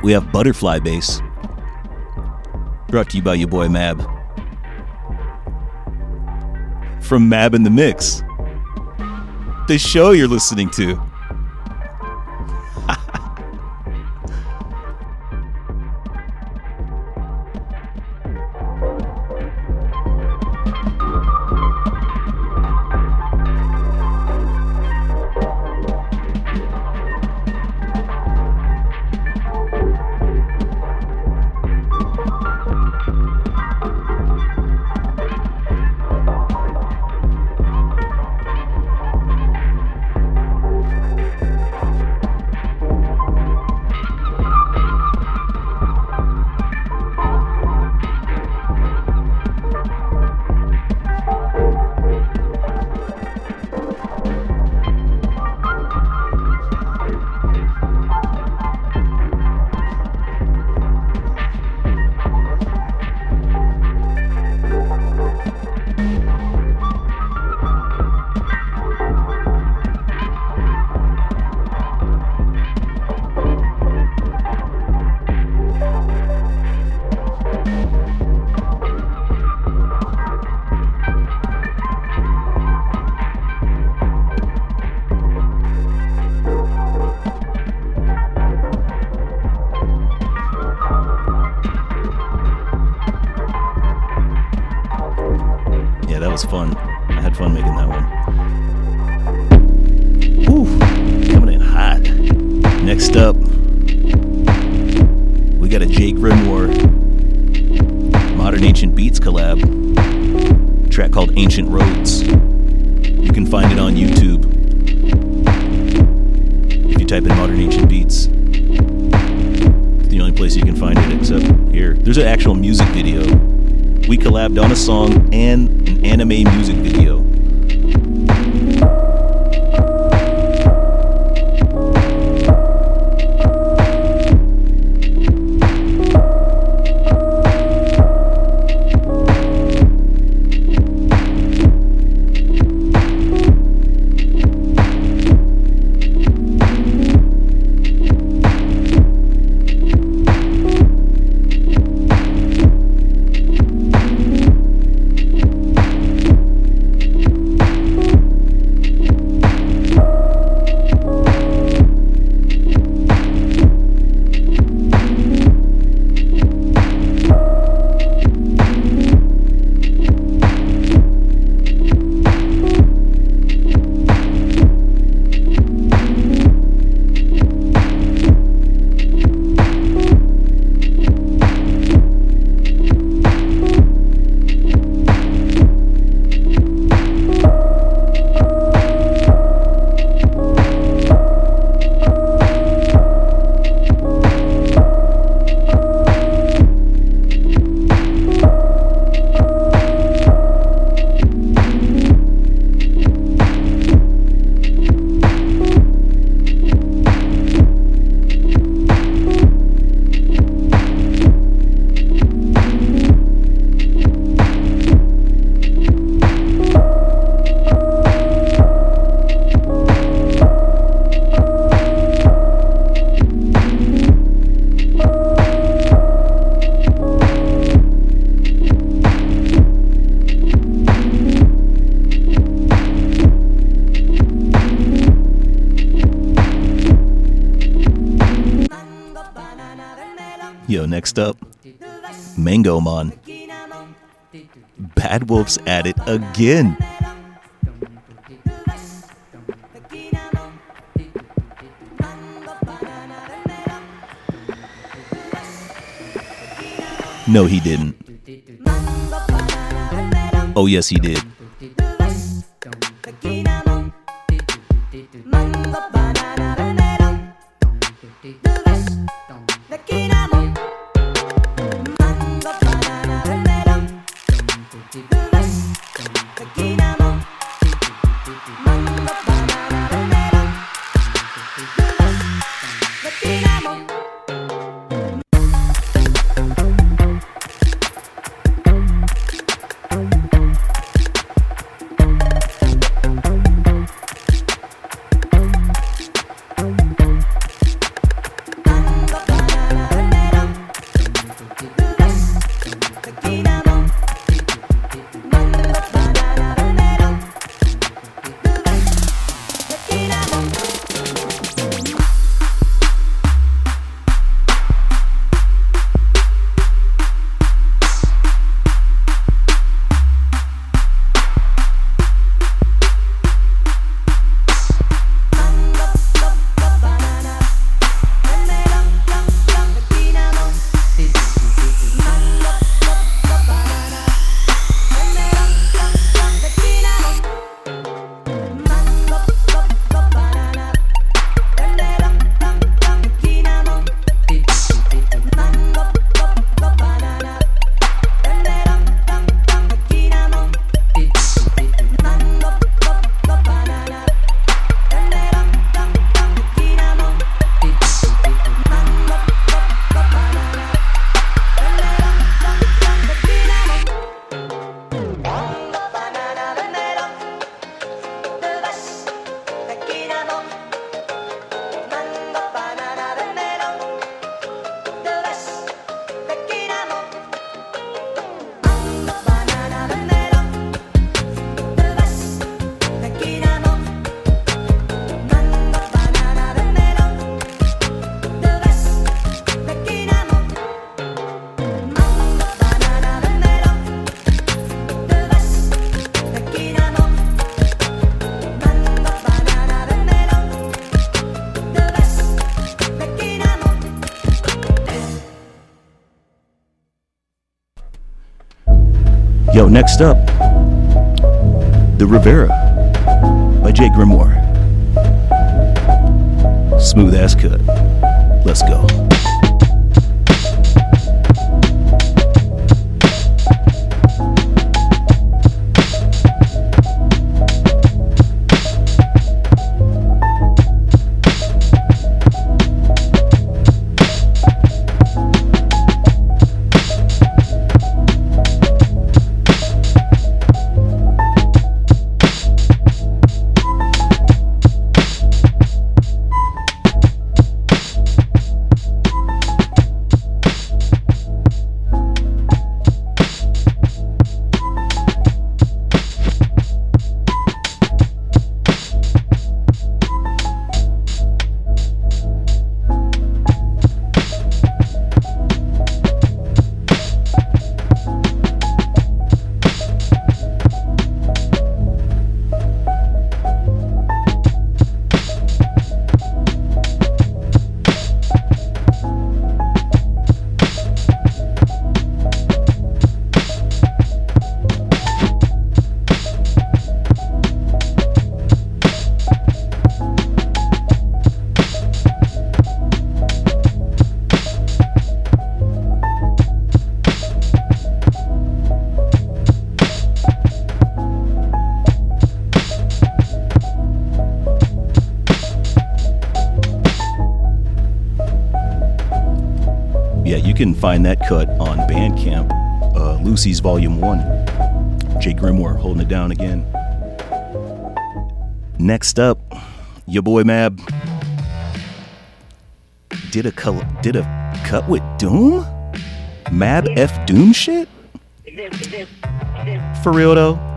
We have Butterfly Bass. Brought to you by your boy Mab. From Mab in the Mix. The show you're listening to. At it again. No, he didn't. Oh, yes, he did. Next up, The Rivera can find that cut on Bandcamp, uh, Lucy's Volume 1. Jay Grimoire holding it down again. Next up, your boy Mab did a color, did a cut with Doom? Mab F Doom shit? For real though?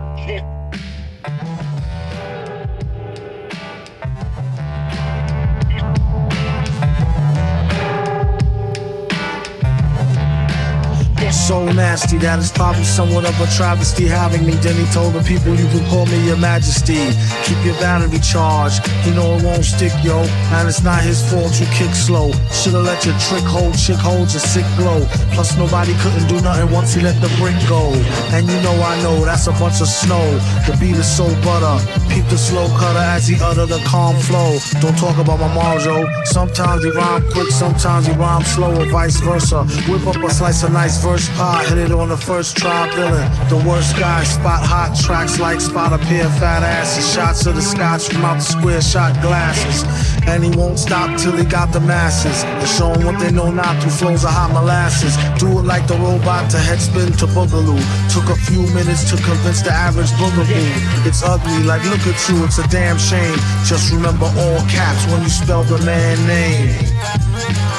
Nasty. That is probably somewhat of a travesty having me. Then he told the people, you can call me your majesty. Keep your battery charged. You know it won't stick, yo. And it's not his fault you kick slow. Should've let your trick hold, chick hold your sick glow. Plus nobody couldn't do nothing once he let the brick go. And you know I know that's a bunch of snow. The beat is so butter. Peep the slow cutter as he utter the calm flow. Don't talk about my Marjo. Sometimes he rhyme quick, sometimes he rhyme slow, or vice versa. Whip up a slice of nice verse pie, hit it on the first try, villain. The worst guy, spot hot tracks like spot pair of fat asses. Shots of the scotch from out the square shot glasses. And he won't stop till he got the masses. And show what they know not through flows of hot molasses. Do it like the robot to head spin to boogaloo. Took a few minutes to convince the average boogaboo. It's ugly, like look at you, it's a damn shame. Just remember all caps when you spell the man name.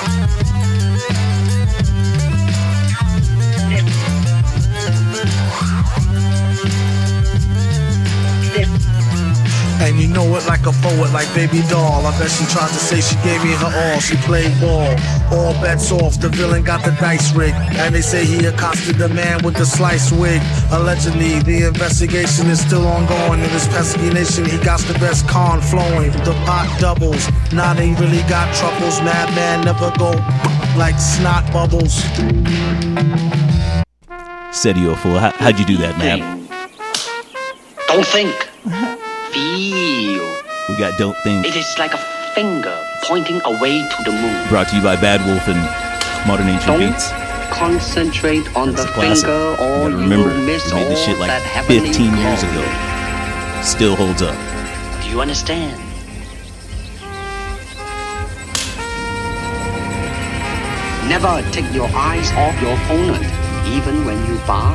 And you know it like a poet, like baby doll. I bet she tried to say she gave me her all. She played ball. All bets off. The villain got the dice rigged. And they say he accosted the man with the slice wig. Allegedly, the investigation is still ongoing. In this pesky nation, he got the best con flowing. The pot doubles. Now they really got troubles. Madman never go like snot bubbles. Said you a fool. How, how'd you do that, man? Don't think. We got Don't Think. It is like a finger pointing away to the moon. Brought to you by Bad Wolf and Modern Ancient Don't Beats. concentrate on That's the classic. finger You or you remember, will miss we made this shit like that heavenly 15 years ago. Still holds up. Do you understand? Never take your eyes off your opponent, even when you bow.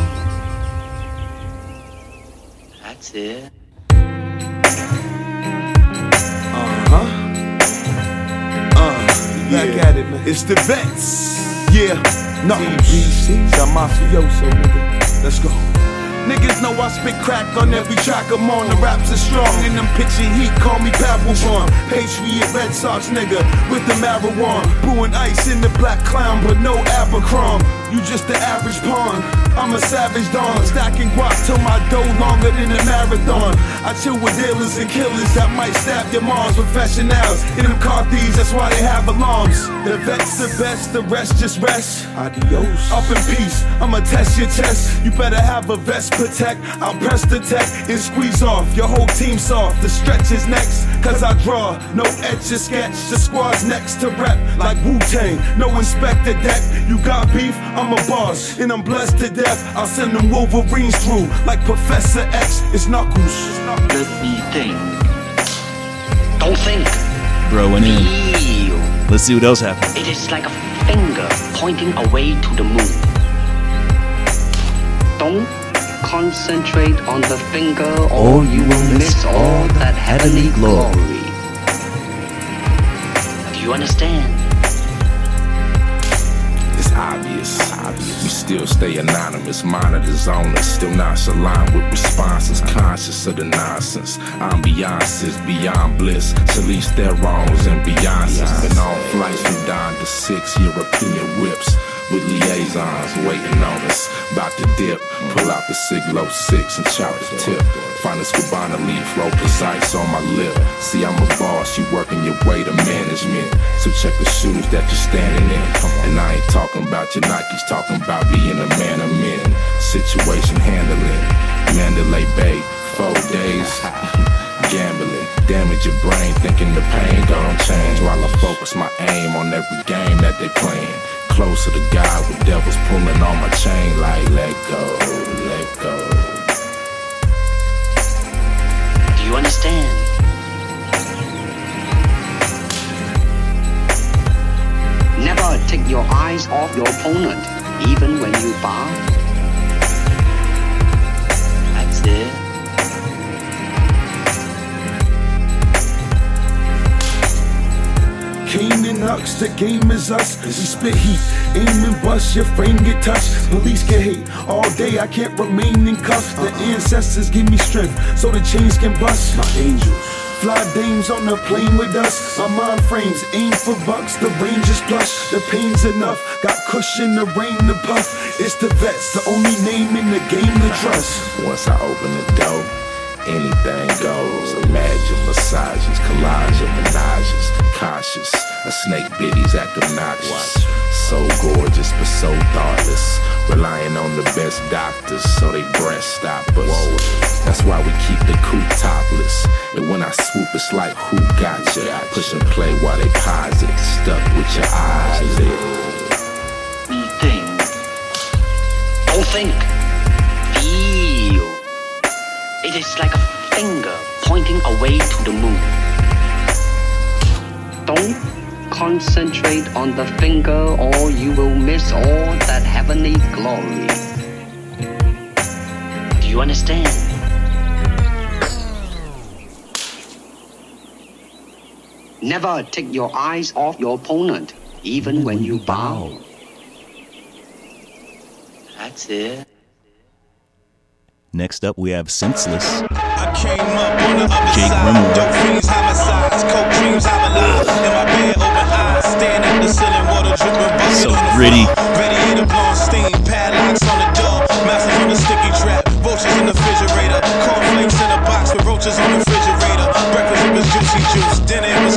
That's it. Back at it, man. It's the vets. Yeah. No. TBC. Some mafioso, nigga. Let's go. Niggas know I spit crack on every track I'm on. The raps are strong in them pitching heat. Call me Papelbon. Patriot Red Sox nigga with the marijuana. Brewing ice in the black clown, but no Abercrombie. You just the average pawn. I'm a savage don. Stacking guap till my dough longer than a marathon. I chill with dealers and killers that might stab your moms. with Professionals in them car thieves, that's why they have alarms. The vet's the best, the rest just rest. Adios. Up in peace, I'ma test your chest. You better have a vest protect. I'll press the tech and squeeze off. Your whole team soft. The stretch is next, cause I draw. No etch or sketch. The squad's next to rep like Wu Tang. No Inspectah Deck. You got beef, I'm a boss. And I'm blessed to death. I'll send them Wolverines through like Professor X. It's Knuckles. Let me think. Don't think. Throwing in. Feel. Let's see what else happens. It is like a finger pointing away to the moon. Don't concentrate on the finger or you will miss all that heavenly glory. Do you understand? Obvious. We still stay anonymous, monitors on us, still nonchalant with responses, conscious of the nonsense. Ambiances beyond bliss, Charlize Theron's and Beyonce's. Been on flights from Don to six European whips. With liaisons waiting on us, about to dip. Pull out the Siglo 6 and chop the tip. Find a Scubana leaf, roll precise on my lip. See, I'm a boss, you working your way to management. So check the shoes that you're standing in. And I ain't talking about your Nikes, talking about being a man of men. Situation handling, Mandalay Bay, four days. Gambling, damage your brain, thinking the pain don't change. While I focus my aim on every game that they playing. Close to guy with devils pulling on my chain, like let go, let go. Do you understand? Never take your eyes off your opponent, even when you bow. That's it. Kane and Hux, the game is us. We spit heat, aim and bust, your frame get touched. Police get hate all day, I can't remain in cuffs. The uh-uh. ancestors give me strength, so the chains can bust. My angels. Fly dames on the plane with us. My mind frames aim for bucks. The range is plush. The pain's enough. Got cushion, the rain, the puff. It's the vets, the only name in the game to trust. Once I open the door, anything goes. Imagine massages, collage of menages, cautious. A snake biddies act obnoxious. So gorgeous, but so thoughtless. Relying on the best doctors, so they breast stop us. That's why we keep the coupe topless. And when I swoop, it's like who got ya? Push and play while they pause it. Stuck with your eyes. Think. Don't think. It is like a finger pointing away to the moon. Don't concentrate on the finger or you will miss all that heavenly glory. Do you understand? Never take your eyes off your opponent, even when you bow. That's it. Next up, we have Senseless. I came up on the other Jake side. Rimmer. Dope fiends, homicides, coke dreams, I'm alive. In my bed, open eyes, staring at the ceiling, water dripping, bucket So on the gritty. floor. Radiator blowing steam, padlocks on the door, on the sticky trap, vultures in the refrigerator, cornflakes in a box with roaches on the refrigerator. Breakfast it was juicy juice, dinner it was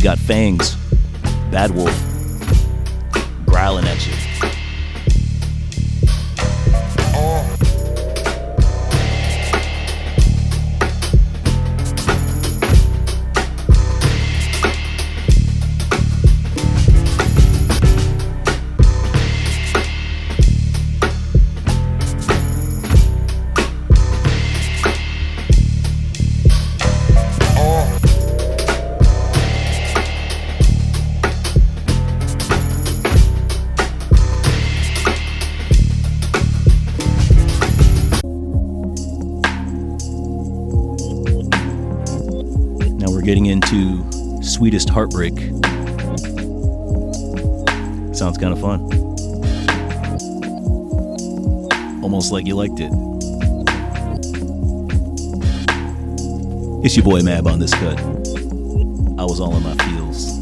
got Fangs. Heartbreak. Sounds kind of fun. Almost like you liked it. It's your boy Mab on this cut. I was all in my feels.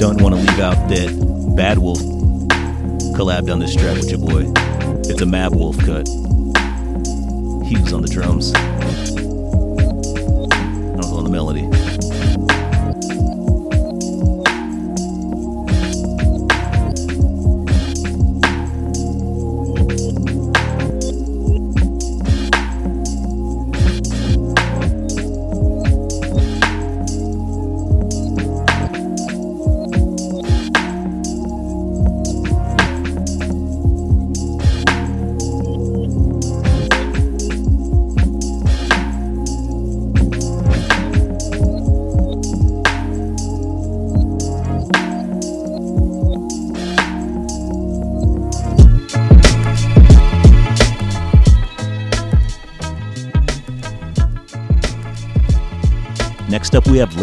Don't want to leave out that Bad Wolf collabed on this track with your boy. It's a Mab Wolf cut. He was on the drums.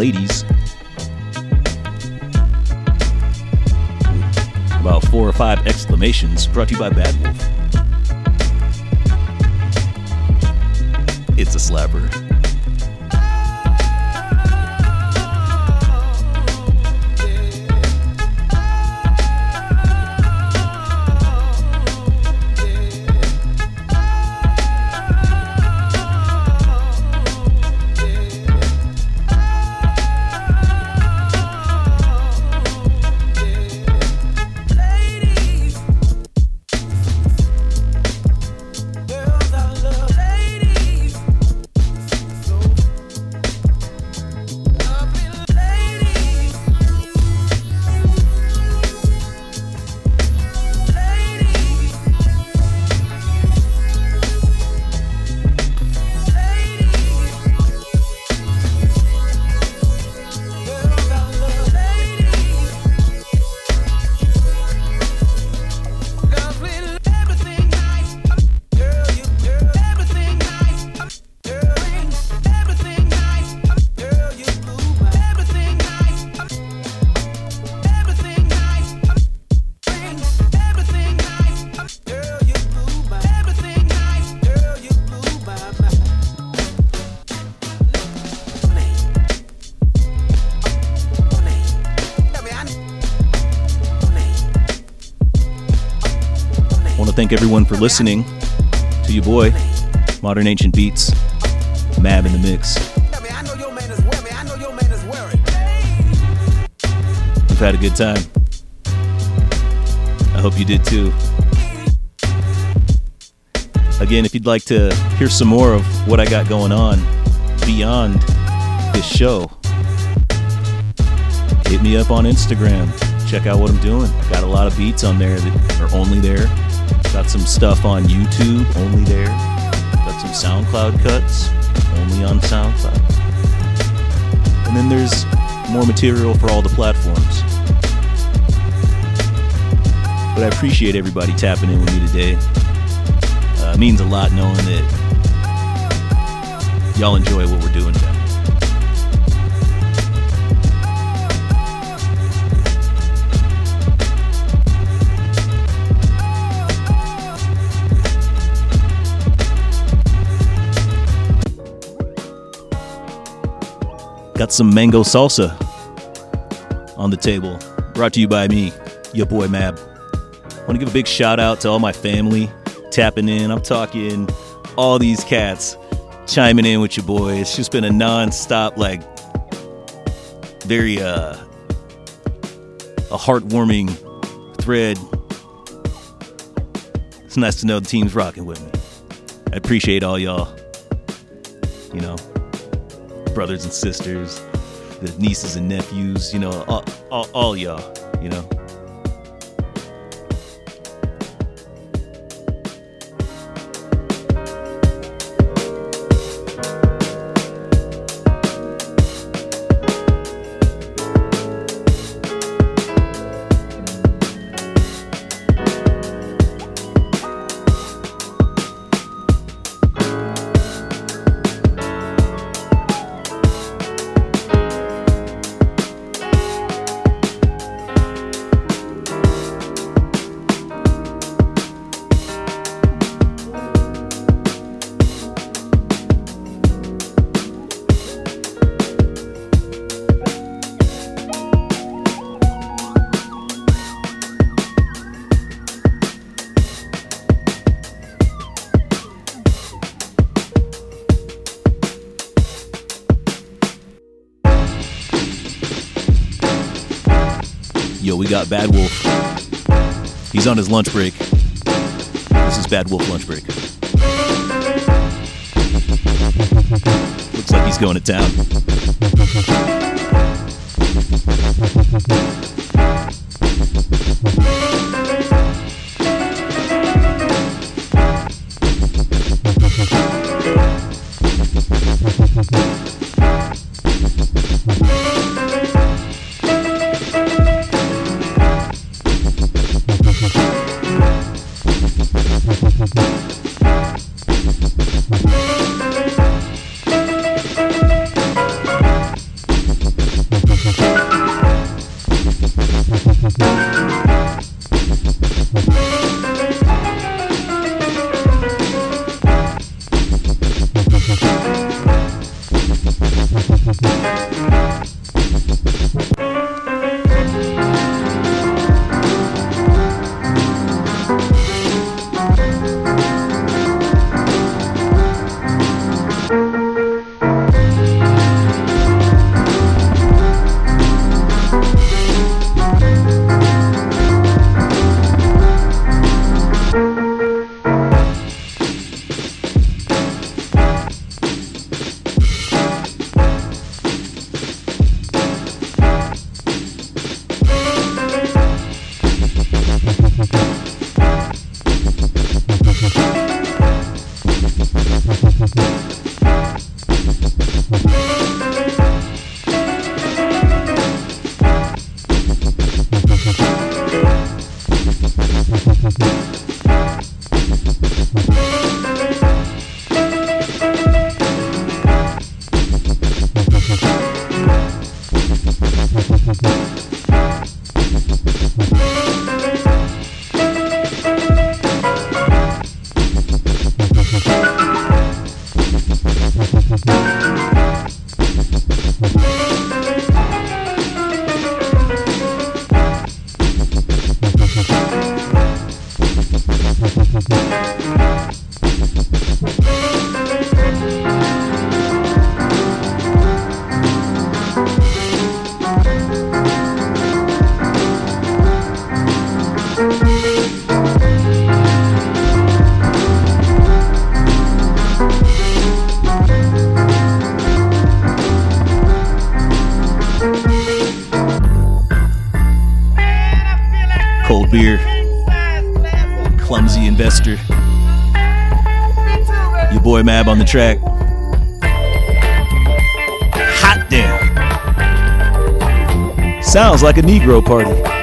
Ladies. About four or five exclamations brought to you by Bad thank everyone for listening to you boy, Modern Ancient Beats, Mab in the Mix. We've had a good time. I hope you did too. Again, if you'd like to hear some more of what I got going on beyond this show, hit me up on Instagram. Check out what I'm doing. I got a lot of beats on there that are only there. Got some stuff on YouTube, only there. Got some SoundCloud cuts, only on SoundCloud. And then there's more material for all the platforms. But I appreciate everybody tapping in with me today. Uh, it means a lot knowing that y'all enjoy what we're doing Got some mango salsa on the table, brought to you by me, your boy Mab. Want to give a big shout out to all my family tapping in. I'm talking all these cats chiming in with your boy. It's just been a non-stop, like, very uh, a heartwarming thread. It's nice to know the team's rocking with me. I appreciate all y'all. You know, brothers and sisters, the nieces and nephews, you know, all, all, all y'all, you know. Bad Wolf. He's on his lunch break. This is Bad Wolf lunch break. Looks like he's going to town. Sounds like a Negro party.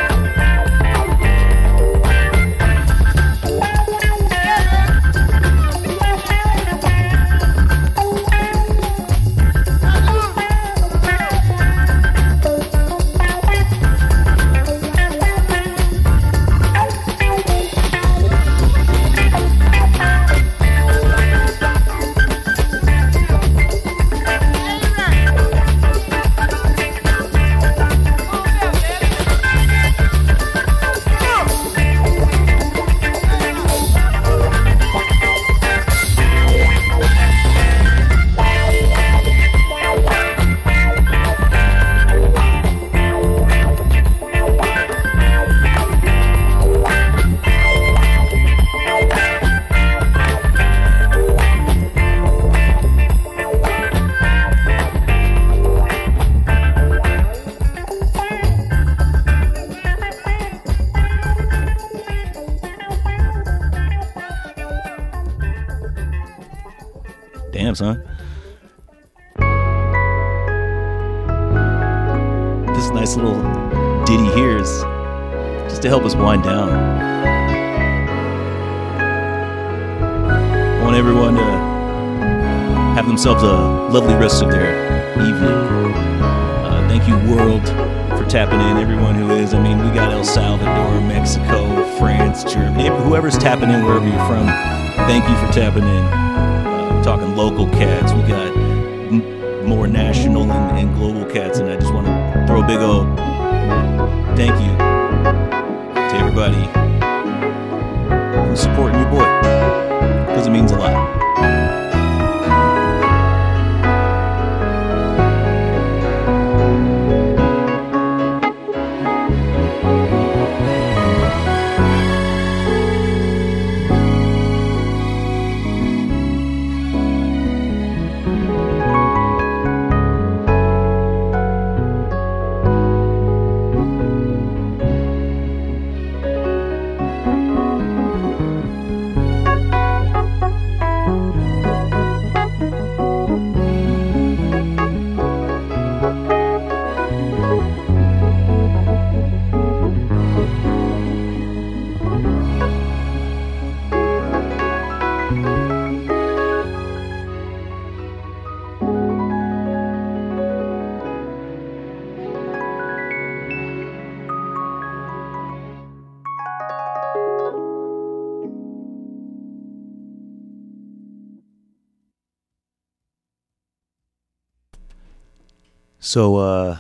So, uh,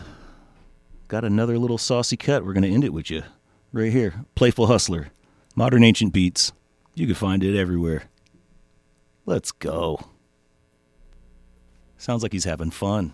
got another little saucy cut. We're going to end it with you right here. Playful Hustler, Modern Ancient Beats. You can find it everywhere. Let's go. Sounds like he's having fun.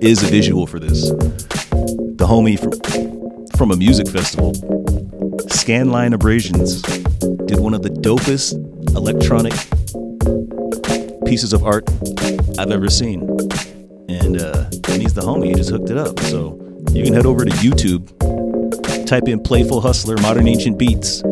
Is a visual for this. The homie from from a music festival, Scanline Abrasions, did one of the dopest electronic pieces of art I've ever seen. And uh, and he's the homie. He just hooked it up. So you can head over to YouTube, type in "Playful Hustler Modern Ancient Beats,"